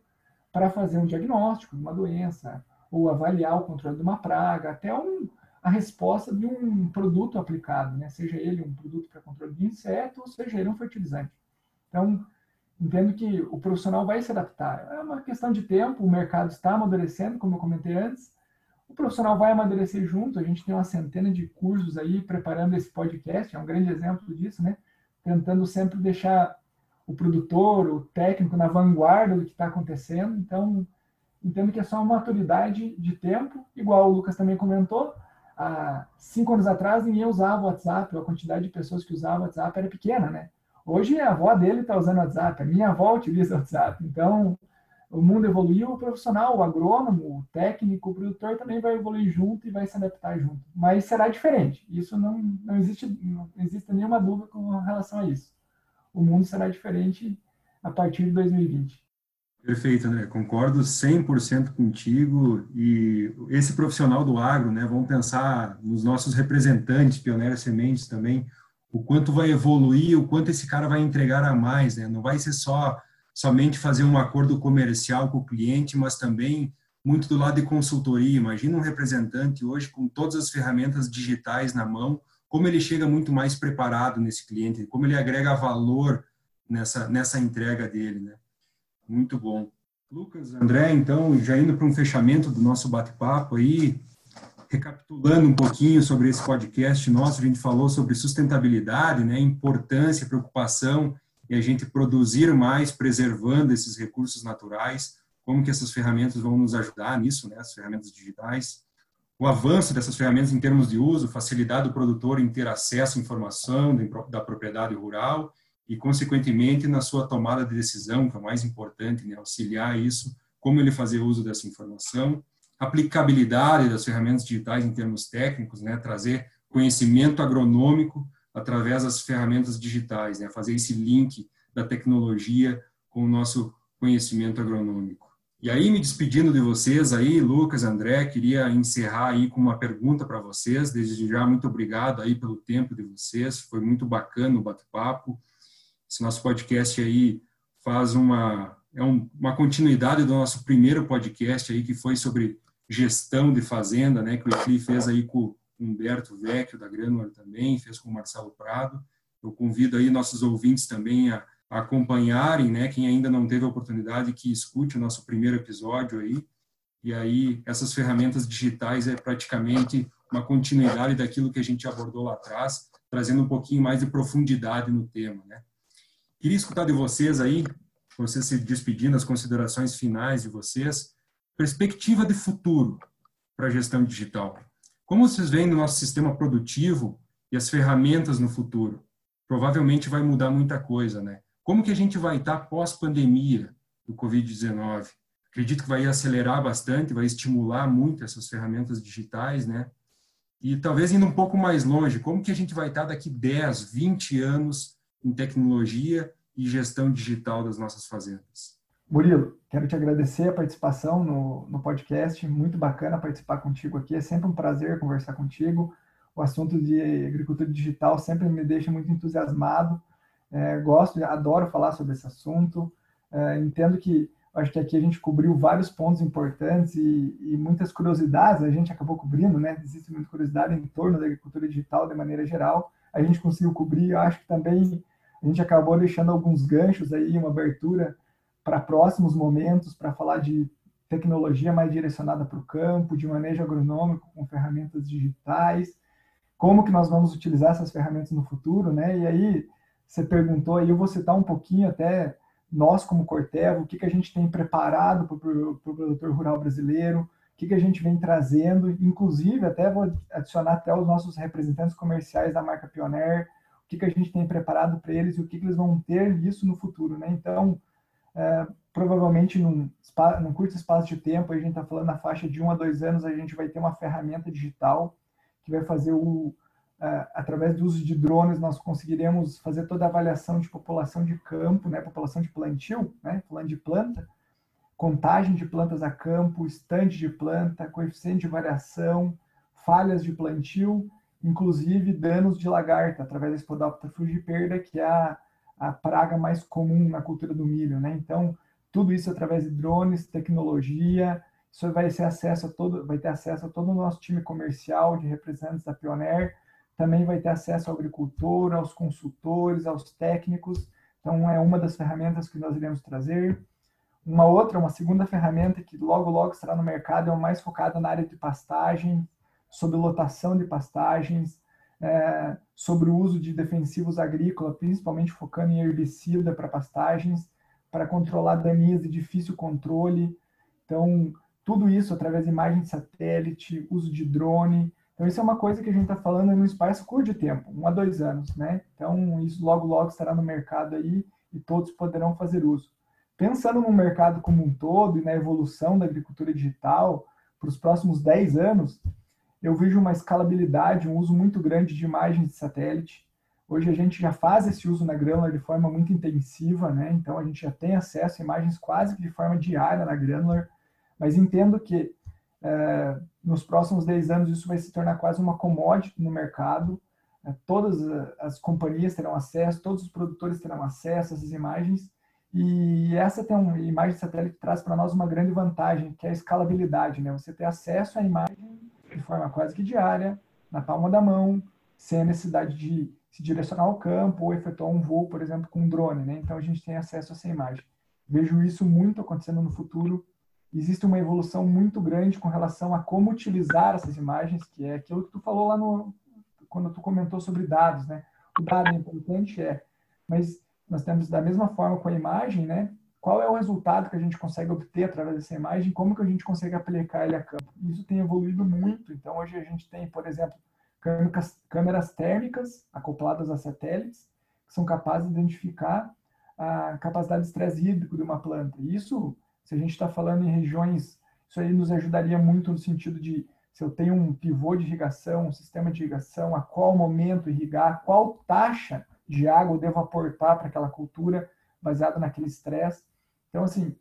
para fazer um diagnóstico de uma doença, ou avaliar o controle de uma praga, até um, a resposta de um produto aplicado, né? seja ele um produto para controle de inseto, ou seja ele um fertilizante. Então, entendo que o profissional vai se adaptar. É uma questão de tempo, o mercado está amadurecendo, como eu comentei antes, o profissional vai amadurecer junto, a gente tem uma centena de cursos aí preparando esse podcast, é um grande exemplo disso, né? Tentando sempre deixar o produtor, o técnico na vanguarda do que está acontecendo. Então, entendo que é só uma maturidade de tempo, igual o Lucas também comentou. Há cinco anos atrás, ninguém usava o WhatsApp, a quantidade de pessoas que usavam o WhatsApp era pequena, né? Hoje, a avó dele está usando o WhatsApp, a minha avó utiliza o WhatsApp. Então, o mundo evoluiu, o profissional, o agrônomo, o técnico, o produtor também vai evoluir junto e vai se adaptar junto. Mas será diferente. Isso não, não existe não existe nenhuma dúvida com relação a isso o mundo será diferente a partir de 2020. Perfeito, André. Concordo 100% contigo. E esse profissional do agro, né, vamos pensar nos nossos representantes, pioneiros sementes também, o quanto vai evoluir, o quanto esse cara vai entregar a mais, né? Não vai ser só somente fazer um acordo comercial com o cliente, mas também muito do lado de consultoria. Imagina um representante hoje com todas as ferramentas digitais na mão, como ele chega muito mais preparado nesse cliente, como ele agrega valor nessa, nessa entrega dele, né? Muito bom. Lucas, André, então, já indo para um fechamento do nosso bate-papo aí, recapitulando um pouquinho sobre esse podcast nosso, a gente falou sobre sustentabilidade, né, importância, preocupação e a gente produzir mais preservando esses recursos naturais, como que essas ferramentas vão nos ajudar nisso, né, as ferramentas digitais o avanço dessas ferramentas em termos de uso, facilidade do produtor em ter acesso à informação da propriedade rural e, consequentemente, na sua tomada de decisão, que é o mais importante, né, auxiliar isso, como ele fazer uso dessa informação, aplicabilidade das ferramentas digitais em termos técnicos, né, trazer conhecimento agronômico através das ferramentas digitais, né, fazer esse link da tecnologia com o nosso conhecimento agronômico. E aí, me despedindo de vocês aí, Lucas, André, queria encerrar aí com uma pergunta para vocês. Desde já, muito obrigado aí pelo tempo de vocês. Foi muito bacana o bate-papo. Esse nosso podcast aí faz uma é um, uma continuidade do nosso primeiro podcast aí que foi sobre gestão de fazenda, né, que o Ecli fez aí com Humberto Vecchio da Granular também, fez com o Marcelo Prado. Eu convido aí nossos ouvintes também a acompanharem, né, quem ainda não teve a oportunidade, que escute o nosso primeiro episódio aí, e aí essas ferramentas digitais é praticamente uma continuidade daquilo que a gente abordou lá atrás, trazendo um pouquinho mais de profundidade no tema, né. Queria escutar de vocês aí, vocês se despedindo, as considerações finais de vocês, perspectiva de futuro para a gestão digital. Como vocês veem no nosso sistema produtivo e as ferramentas no futuro? Provavelmente vai mudar muita coisa, né? Como que a gente vai estar pós-pandemia do Covid-19? Acredito que vai acelerar bastante, vai estimular muito essas ferramentas digitais, né? E talvez indo um pouco mais longe, como que a gente vai estar daqui 10, 20 anos em tecnologia e gestão digital das nossas fazendas? Murilo, quero te agradecer a participação no, no podcast, muito bacana participar contigo aqui, é sempre um prazer conversar contigo. O assunto de agricultura digital sempre me deixa muito entusiasmado, é, gosto, adoro falar sobre esse assunto. É, entendo que acho que aqui a gente cobriu vários pontos importantes e, e, muitas curiosidades a gente acabou cobrindo, né? Existe muita curiosidade em torno da agricultura digital de maneira geral. A gente conseguiu cobrir, acho que também a gente acabou deixando alguns ganchos aí, uma abertura para próximos momentos, para falar de tecnologia mais direcionada para o campo, de manejo agronômico com ferramentas digitais, como que nós vamos utilizar essas ferramentas no futuro, né? E aí você perguntou aí, eu vou citar um pouquinho até nós como Corteva, o que, que a gente tem preparado para o pro produtor rural brasileiro, o que, que a gente vem trazendo, inclusive até vou adicionar até os nossos representantes comerciais da marca Pioneer, que, que a gente tem preparado para eles e o que, que eles vão ter isso no futuro, né? Então, é, provavelmente num, num curto espaço de tempo, a gente está falando na faixa de um a dois anos, a gente vai ter uma ferramenta digital que vai fazer o, é, através do uso de drones, nós conseguiremos fazer toda a avaliação de população de campo, né, população de plantio, né, falando de planta, contagem de plantas a campo, estande de planta, coeficiente de variação, falhas de plantio, inclusive danos de lagarta, através da Spodoptera frugiperda, que é a, a praga mais comum na cultura do milho. Né? Então, tudo isso através de drones, tecnologia, isso vai, ser acesso a todo, vai ter acesso a todo o nosso time comercial de representantes da Pioneer, também vai ter acesso ao agricultor, aos consultores, aos técnicos. Então, é uma das ferramentas que nós iremos trazer. Uma outra, uma segunda ferramenta que logo, logo estará no mercado, é o mais focada na área de pastagem, sobre lotação de pastagens, é, sobre o uso de defensivos agrícolas, principalmente focando em herbicida para pastagens, para controlar daninhas de difícil controle. Então, tudo isso através de imagem de satélite, uso de drone. Então, isso é uma coisa que a gente está falando em um espaço curto de tempo, um a dois anos, né? Então, isso logo, logo estará no mercado aí e todos poderão fazer uso. Pensando no mercado como um todo e na evolução da agricultura digital para os próximos 10 anos, eu vejo uma escalabilidade, um uso muito grande de imagens de satélite. Hoje a gente já faz esse uso na Granular de forma muito intensiva, né? Então a gente já tem acesso a imagens quase que de forma diária na Granular, mas entendo que é, nos próximos 10 anos isso vai se tornar quase uma commodity no mercado. É, todas as companhias terão acesso, todos os produtores terão acesso a essas imagens. E essa tem uma imagem de satélite traz para nós uma grande vantagem, que é a escalabilidade, né? Você ter acesso à imagem de forma quase que diária, na palma da mão, sem a necessidade de se direcionar ao campo ou efetuar um voo, por exemplo, com um drone. Né? Então, a gente tem acesso a essa imagem. Vejo isso muito acontecendo no futuro. Existe uma evolução muito grande com relação a como utilizar essas imagens, que é aquilo que tu falou lá no quando tu comentou sobre dados, né? O dado é importante, é, mas nós temos da mesma forma com a imagem, né? Qual é o resultado que a gente consegue obter através dessa imagem, como que a gente consegue aplicar ele a campo. Isso tem evoluído muito, então hoje a gente tem, por exemplo, câmeras térmicas acopladas a satélites, que são capazes de identificar a capacidade de estresse hídrico de uma planta. Isso, se a gente está falando em regiões, isso aí nos ajudaria muito no sentido de se eu tenho um pivô de irrigação, um sistema de irrigação, a qual momento irrigar, qual taxa de água eu devo aportar para aquela cultura baseado naquele estresse. Então, assim,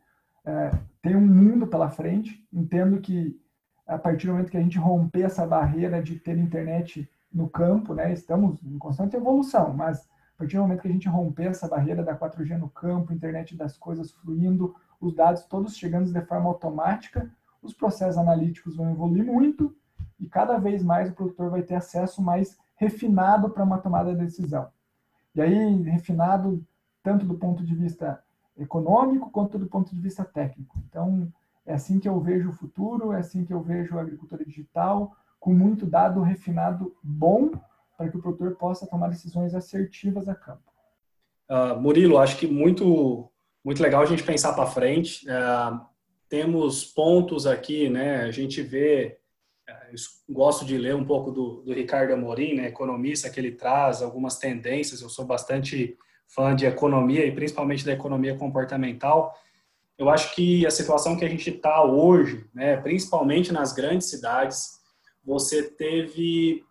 é, tem um mundo pela frente. Entendo que a partir do momento que a gente romper essa barreira de ter internet no campo, né, estamos em constante evolução, mas a partir do momento que a gente romper essa barreira da 4G no campo, internet das coisas fluindo, os dados todos chegando de forma automática, os processos analíticos vão evoluir muito e cada vez mais o produtor vai ter acesso mais refinado para uma tomada de decisão. E aí, refinado tanto do ponto de vista econômico quanto do ponto de vista técnico. Então, é assim que eu vejo o futuro, é assim que eu vejo a agricultura digital, com muito dado refinado bom, para que o produtor possa tomar decisões assertivas a campo. Uh, Murilo, acho que muito, muito legal a gente pensar para frente. Uh, temos pontos aqui, né? A gente vê, uh, gosto de ler um pouco do, do Ricardo Amorim, né, economista, que ele traz algumas tendências. Eu sou bastante fã de economia e principalmente da economia comportamental, eu acho que a situação que a gente está hoje, né, principalmente nas grandes cidades, você teve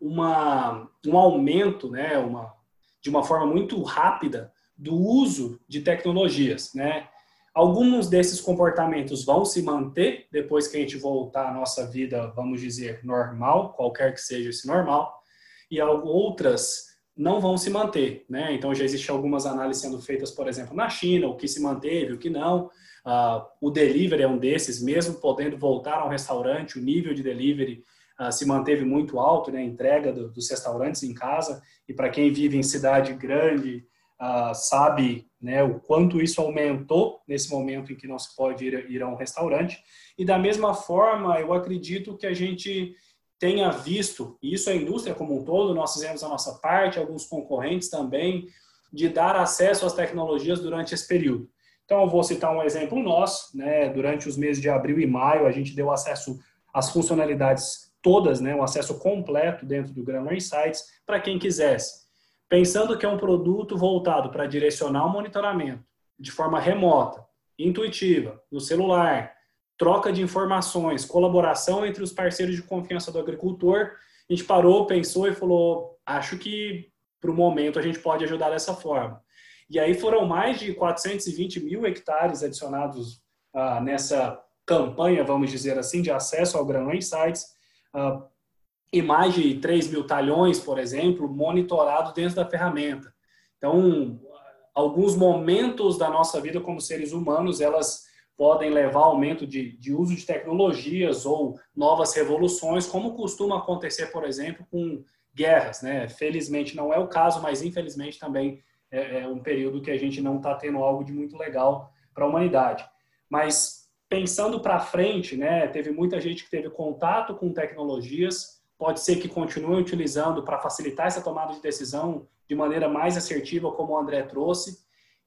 uma, um aumento, né, uma, de uma forma muito rápida do uso de tecnologias, né? Alguns desses comportamentos vão se manter depois que a gente voltar à nossa vida, vamos dizer, normal, qualquer que seja esse normal, e outras não vão se manter, né? Então já existem algumas análises sendo feitas, por exemplo, na China, o que se manteve, o que não. Uh, o delivery é um desses, mesmo podendo voltar ao restaurante, o nível de delivery uh, se manteve muito alto, né? A entrega do, dos restaurantes em casa. E para quem vive em cidade grande, uh, sabe né, o quanto isso aumentou nesse momento em que não se pode ir, ir a um restaurante. E da mesma forma, eu acredito que a gente tenha visto, e isso a indústria como um todo, nós fizemos a nossa parte, alguns concorrentes também, de dar acesso às tecnologias durante esse período. Então, eu vou citar um exemplo nosso, né? Durante os meses de abril e maio, a gente deu acesso às funcionalidades todas, né? Um acesso completo dentro do Grammar Insights para quem quisesse. Pensando que é um produto voltado para direcionar o monitoramento de forma remota, intuitiva, no celular, troca de informações, colaboração entre os parceiros de confiança do agricultor, a gente parou, pensou e falou: acho que para o momento a gente pode ajudar dessa forma. E aí foram mais de 420 mil hectares adicionados ah, nessa campanha, vamos dizer assim, de acesso ao Grão Insights, ah, e mais de 3 mil talhões, por exemplo, monitorados dentro da ferramenta. Então, alguns momentos da nossa vida como seres humanos, elas podem levar ao aumento de, de uso de tecnologias ou novas revoluções, como costuma acontecer, por exemplo, com guerras. Né? Felizmente não é o caso, mas infelizmente também é, é um período que a gente não está tendo algo de muito legal para a humanidade. Mas pensando para frente, né, teve muita gente que teve contato com tecnologias, pode ser que continue utilizando para facilitar essa tomada de decisão de maneira mais assertiva, como o André trouxe,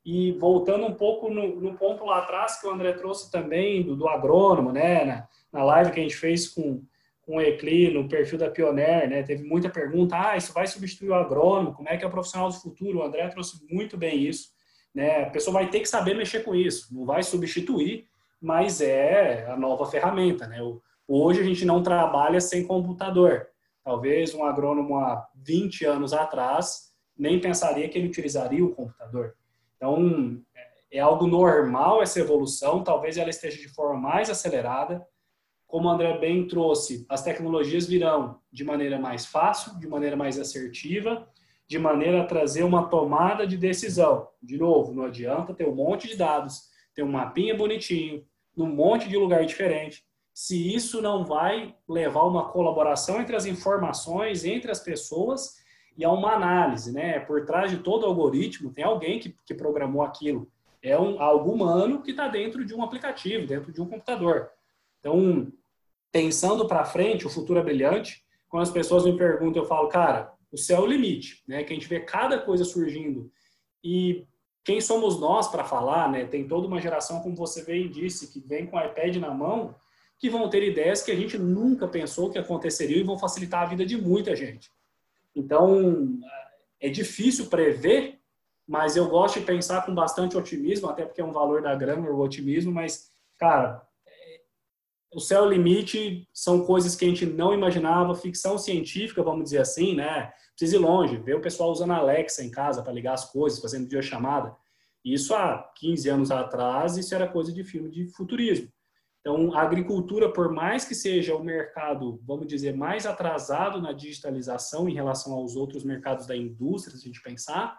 e voltando um pouco no, no, ponto lá atrás que o André trouxe também do, do agrônomo, né? Na, na, live que a gente fez com, com o Ecli, no perfil da Pioneer, né? Teve muita pergunta, ah, isso vai substituir o agrônomo? Como é que é o profissional do futuro? O André trouxe muito bem isso, né? A pessoa vai ter que saber mexer com isso, não vai substituir, mas é a nova ferramenta, né? Hoje a gente não trabalha sem computador. Talvez um agrônomo há 20 anos atrás nem pensaria que ele utilizaria o computador. Então, é algo normal essa evolução, talvez ela esteja de forma mais acelerada. Como o André bem trouxe, as tecnologias virão de maneira mais fácil, de maneira mais assertiva, de maneira a trazer uma tomada de decisão. De novo, não adianta ter um monte de dados, ter um mapinha bonitinho, num monte de lugar diferente, se isso não vai levar uma colaboração entre as informações, entre as pessoas e a uma análise, né? Por trás de todo algoritmo tem alguém que, que programou aquilo. É um, algo humano que está dentro de um aplicativo, dentro de um computador. Então, pensando para frente, o futuro é brilhante. Quando as pessoas me perguntam, eu falo, cara, o céu é o limite, né? Que a gente vê cada coisa surgindo. E quem somos nós para falar, né? Tem toda uma geração, como você bem disse, que vem com o iPad na mão, que vão ter ideias que a gente nunca pensou que aconteceriam e vão facilitar a vida de muita gente. Então, é difícil prever, mas eu gosto de pensar com bastante otimismo, até porque é um valor da grana o otimismo, mas, cara, o céu limite são coisas que a gente não imaginava, ficção científica, vamos dizer assim, né? Precisa ir longe, ver o pessoal usando a Alexa em casa para ligar as coisas, fazendo videochamada. Isso há 15 anos atrás, isso era coisa de filme de futurismo. Então, a agricultura, por mais que seja o mercado, vamos dizer, mais atrasado na digitalização em relação aos outros mercados da indústria, se a gente pensar,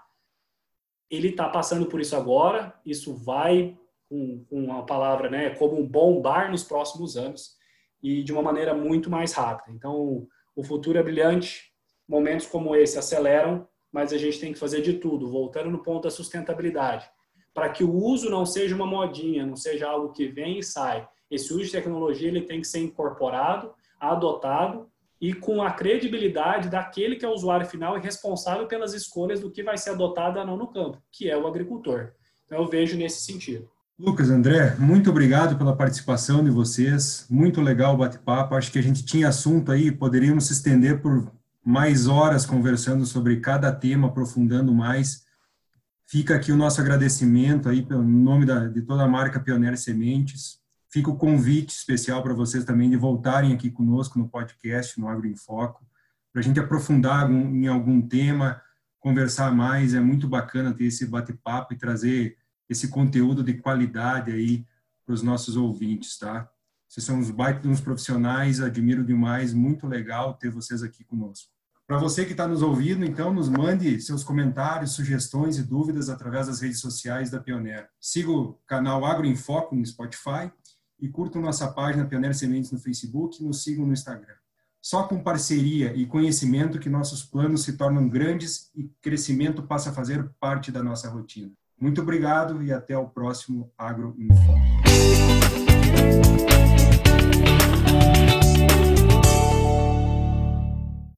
ele está passando por isso agora. Isso vai, com, com uma palavra, né, como um bombar nos próximos anos e de uma maneira muito mais rápida. Então, o futuro é brilhante. Momentos como esse aceleram, mas a gente tem que fazer de tudo, voltando no ponto da sustentabilidade, para que o uso não seja uma modinha, não seja algo que vem e sai, esse uso de tecnologia ele tem que ser incorporado, adotado e com a credibilidade daquele que é o usuário final e responsável pelas escolhas do que vai ser adotado ou não no campo, que é o agricultor. Então, eu vejo nesse sentido. Lucas, André, muito obrigado pela participação de vocês. Muito legal o bate-papo. Acho que a gente tinha assunto aí, poderíamos se estender por mais horas conversando sobre cada tema, aprofundando mais. Fica aqui o nosso agradecimento aí pelo nome da, de toda a marca Pioneer Sementes. Fica o convite especial para vocês também de voltarem aqui conosco no podcast, no Agro em Foco, para a gente aprofundar em algum tema, conversar mais. É muito bacana ter esse bate-papo e trazer esse conteúdo de qualidade aí para os nossos ouvintes, tá? Vocês são uns baitos uns profissionais, admiro demais, muito legal ter vocês aqui conosco. Para você que está nos ouvindo, então, nos mande seus comentários, sugestões e dúvidas através das redes sociais da Pioneer. Siga o canal Agro em Foco no Spotify e curtam nossa página Pioneiro Sementes no Facebook e nos sigam no Instagram. Só com parceria e conhecimento que nossos planos se tornam grandes e crescimento passa a fazer parte da nossa rotina. Muito obrigado e até o próximo Agro Info.